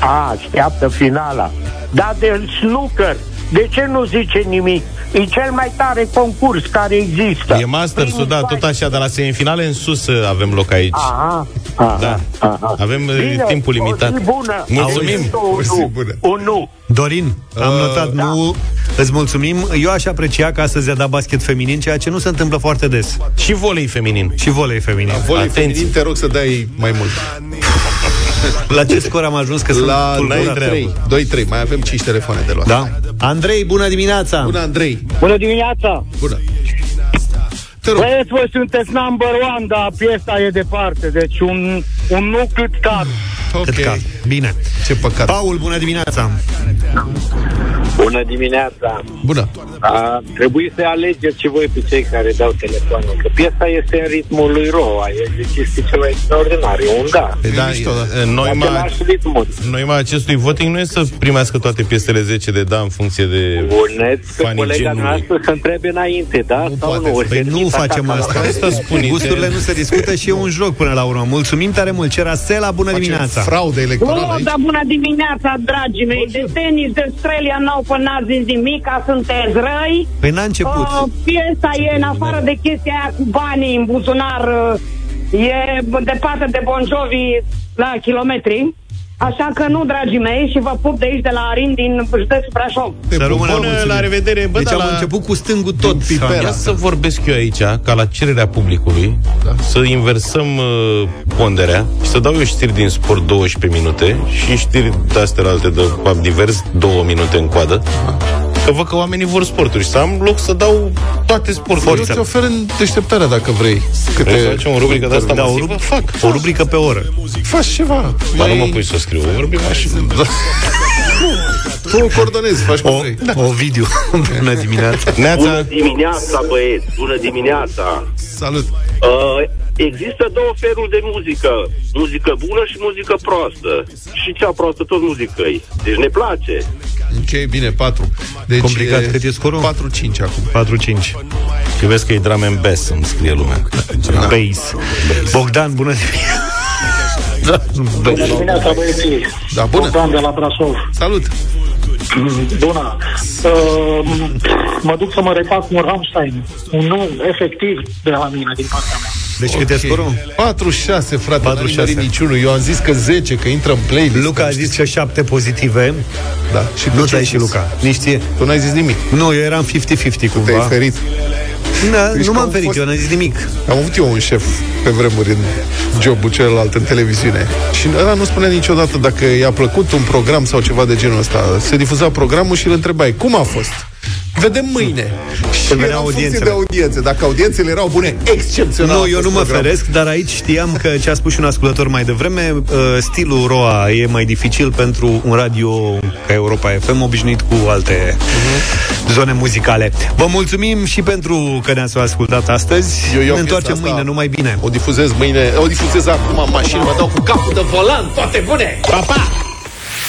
A, așteaptă finala. Dar de snooker, de ce nu zice nimic? E cel mai tare concurs care există. E Masters-ul, da, tot așa, dar la semifinale în sus uh, avem loc aici. Aha, aha, Da. aha. Avem uh, Bine, timpul limitat. O zi bună. Mulțumim. Un nu. Un nu. Dorin, am Uh, notat, da. nu, îți mulțumim. Eu aș aprecia că astăzi a dat basket feminin, ceea ce nu se întâmplă foarte des. Și volei feminin. Și volei feminin. Volei Atenție. feminin, te rog să dai mai mult. La ce scor am ajuns? Că sunt La tulburat. 2-3. 2-3. Mai avem 5 telefoane de luat. Da? Andrei, bună dimineața! Bună, Andrei. Bună dimineața! Bună. Te rog. Băieți, voi sunteți number one, dar piesa e departe, deci un, un nu cât car. Ok. Cât ca. Bine. Ce păcat. Paul, bună dimineața! Bună dimineața! Bună. A, trebuie să alegeți și voi pe cei care dau telefoane, că piesa este în ritmul lui Roa, e deci este ceva extraordinar, e un da. Păi da, mișto, da. e, noi mai, Același ritmul. noi mai acestui voting nu e să primească toate piesele 10 de da în funcție de Puneți pe fanii colega genului. noastră să întrebe înainte, da? Nu sau poate. nu? Păi nu facem asta. Asta spune. Gusturile nu se discută și e un joc până la urmă. Mulțumim tare mult. Cerasela, bună Facem dimineața! fraude electorală Nu, aici. dar bună dimineața, dragii mei. De tenis, de Australia n-au până n-ați zis nimic, ca sunteți răi. Păi n-a început. Uh, piesa e, în afară de chestia aia cu banii în buzunar, uh, e departe de Bon Jovi la kilometri. Așa că nu, dragii mei, și vă pup de aici, de la Arin, din județul Brașov. Te Să pup, rămână bună, mulțumim. la revedere, bă, Deci dar am la- început cu stângul tot. Pipera. Ia să vorbesc eu aici, ca la cererea publicului, da. să inversăm uh, ponderea și să dau eu știri din sport 12 minute și știri de astea alte de pub divers 2 minute în coadă. Că văd că oamenii vor sporturi și să am loc să dau toate sporturile. Eu ți ofer în deșteptarea dacă vrei. Vrei să facem o rubrică de asta Da, o, masivă? rub- Fac. o rubrică pe oră. Faci ceva. Dar nu mă pui să o scriu, vorbim așa. Tu o coordonezi, faci cum O, vrei. o video. Bună dimineața! Neața, dimineața, băieți! Bună dimineața! Salut. Uh, există două feluri de muzică. Muzică bună și muzică proastă. Și cea proastă tot muzică e. Deci ne place. Ok, bine, 4. Deci Complicat, cât e scorul? 4-5 acum. 4-5. eu vezi că e drum and bass, îmi scrie lumea. Base. Bogdan, bună dimineața! Bună dimineața, băieții! Da, bună. Bogdan de la Brașov. Salut. Bună! Uh, mă duc să mă refac cu un Rammstein. Un nu, efectiv, de la mine, din partea mea. Deci cât e scorul? 4-6, frate, 4-6. 4-6. niciunul. Eu am zis că 10, că intră în playlist. Luca a zis că 7 pozitive. Da. Și tu Nu ce ți-ai ai și zis? Luca. Nici ție. Tu n-ai zis nimic. Nu, eu eram 50-50 cumva. Te-ai ferit. Da, Deci nu că m-am au ferit, fost- eu n-am zis nimic. Am avut eu un șef pe vremuri în jobul celălalt în televiziune și ăla nu spunea niciodată dacă i-a plăcut un program sau ceva de genul ăsta. Se difuza programul și îl întrebai, cum a fost? Vedem mâine. Și veneau era în funcție audiențele. de audiențe. Dacă audiențele erau bune, excepțional. Nu, a eu fost nu mă programul. feresc, dar aici știam că ce a spus și un ascultător mai devreme, uh, stilul ROA e mai dificil pentru un radio ca Europa FM, obișnuit cu alte zone muzicale. Vă mulțumim și pentru că ne-ați ascultat astăzi. Eu iau ne întoarcem piesa asta, mâine, numai bine. O difuzez mâine, o difuzez acum în mașină, mă dau cu capul de volan, toate bune! Pa, pa!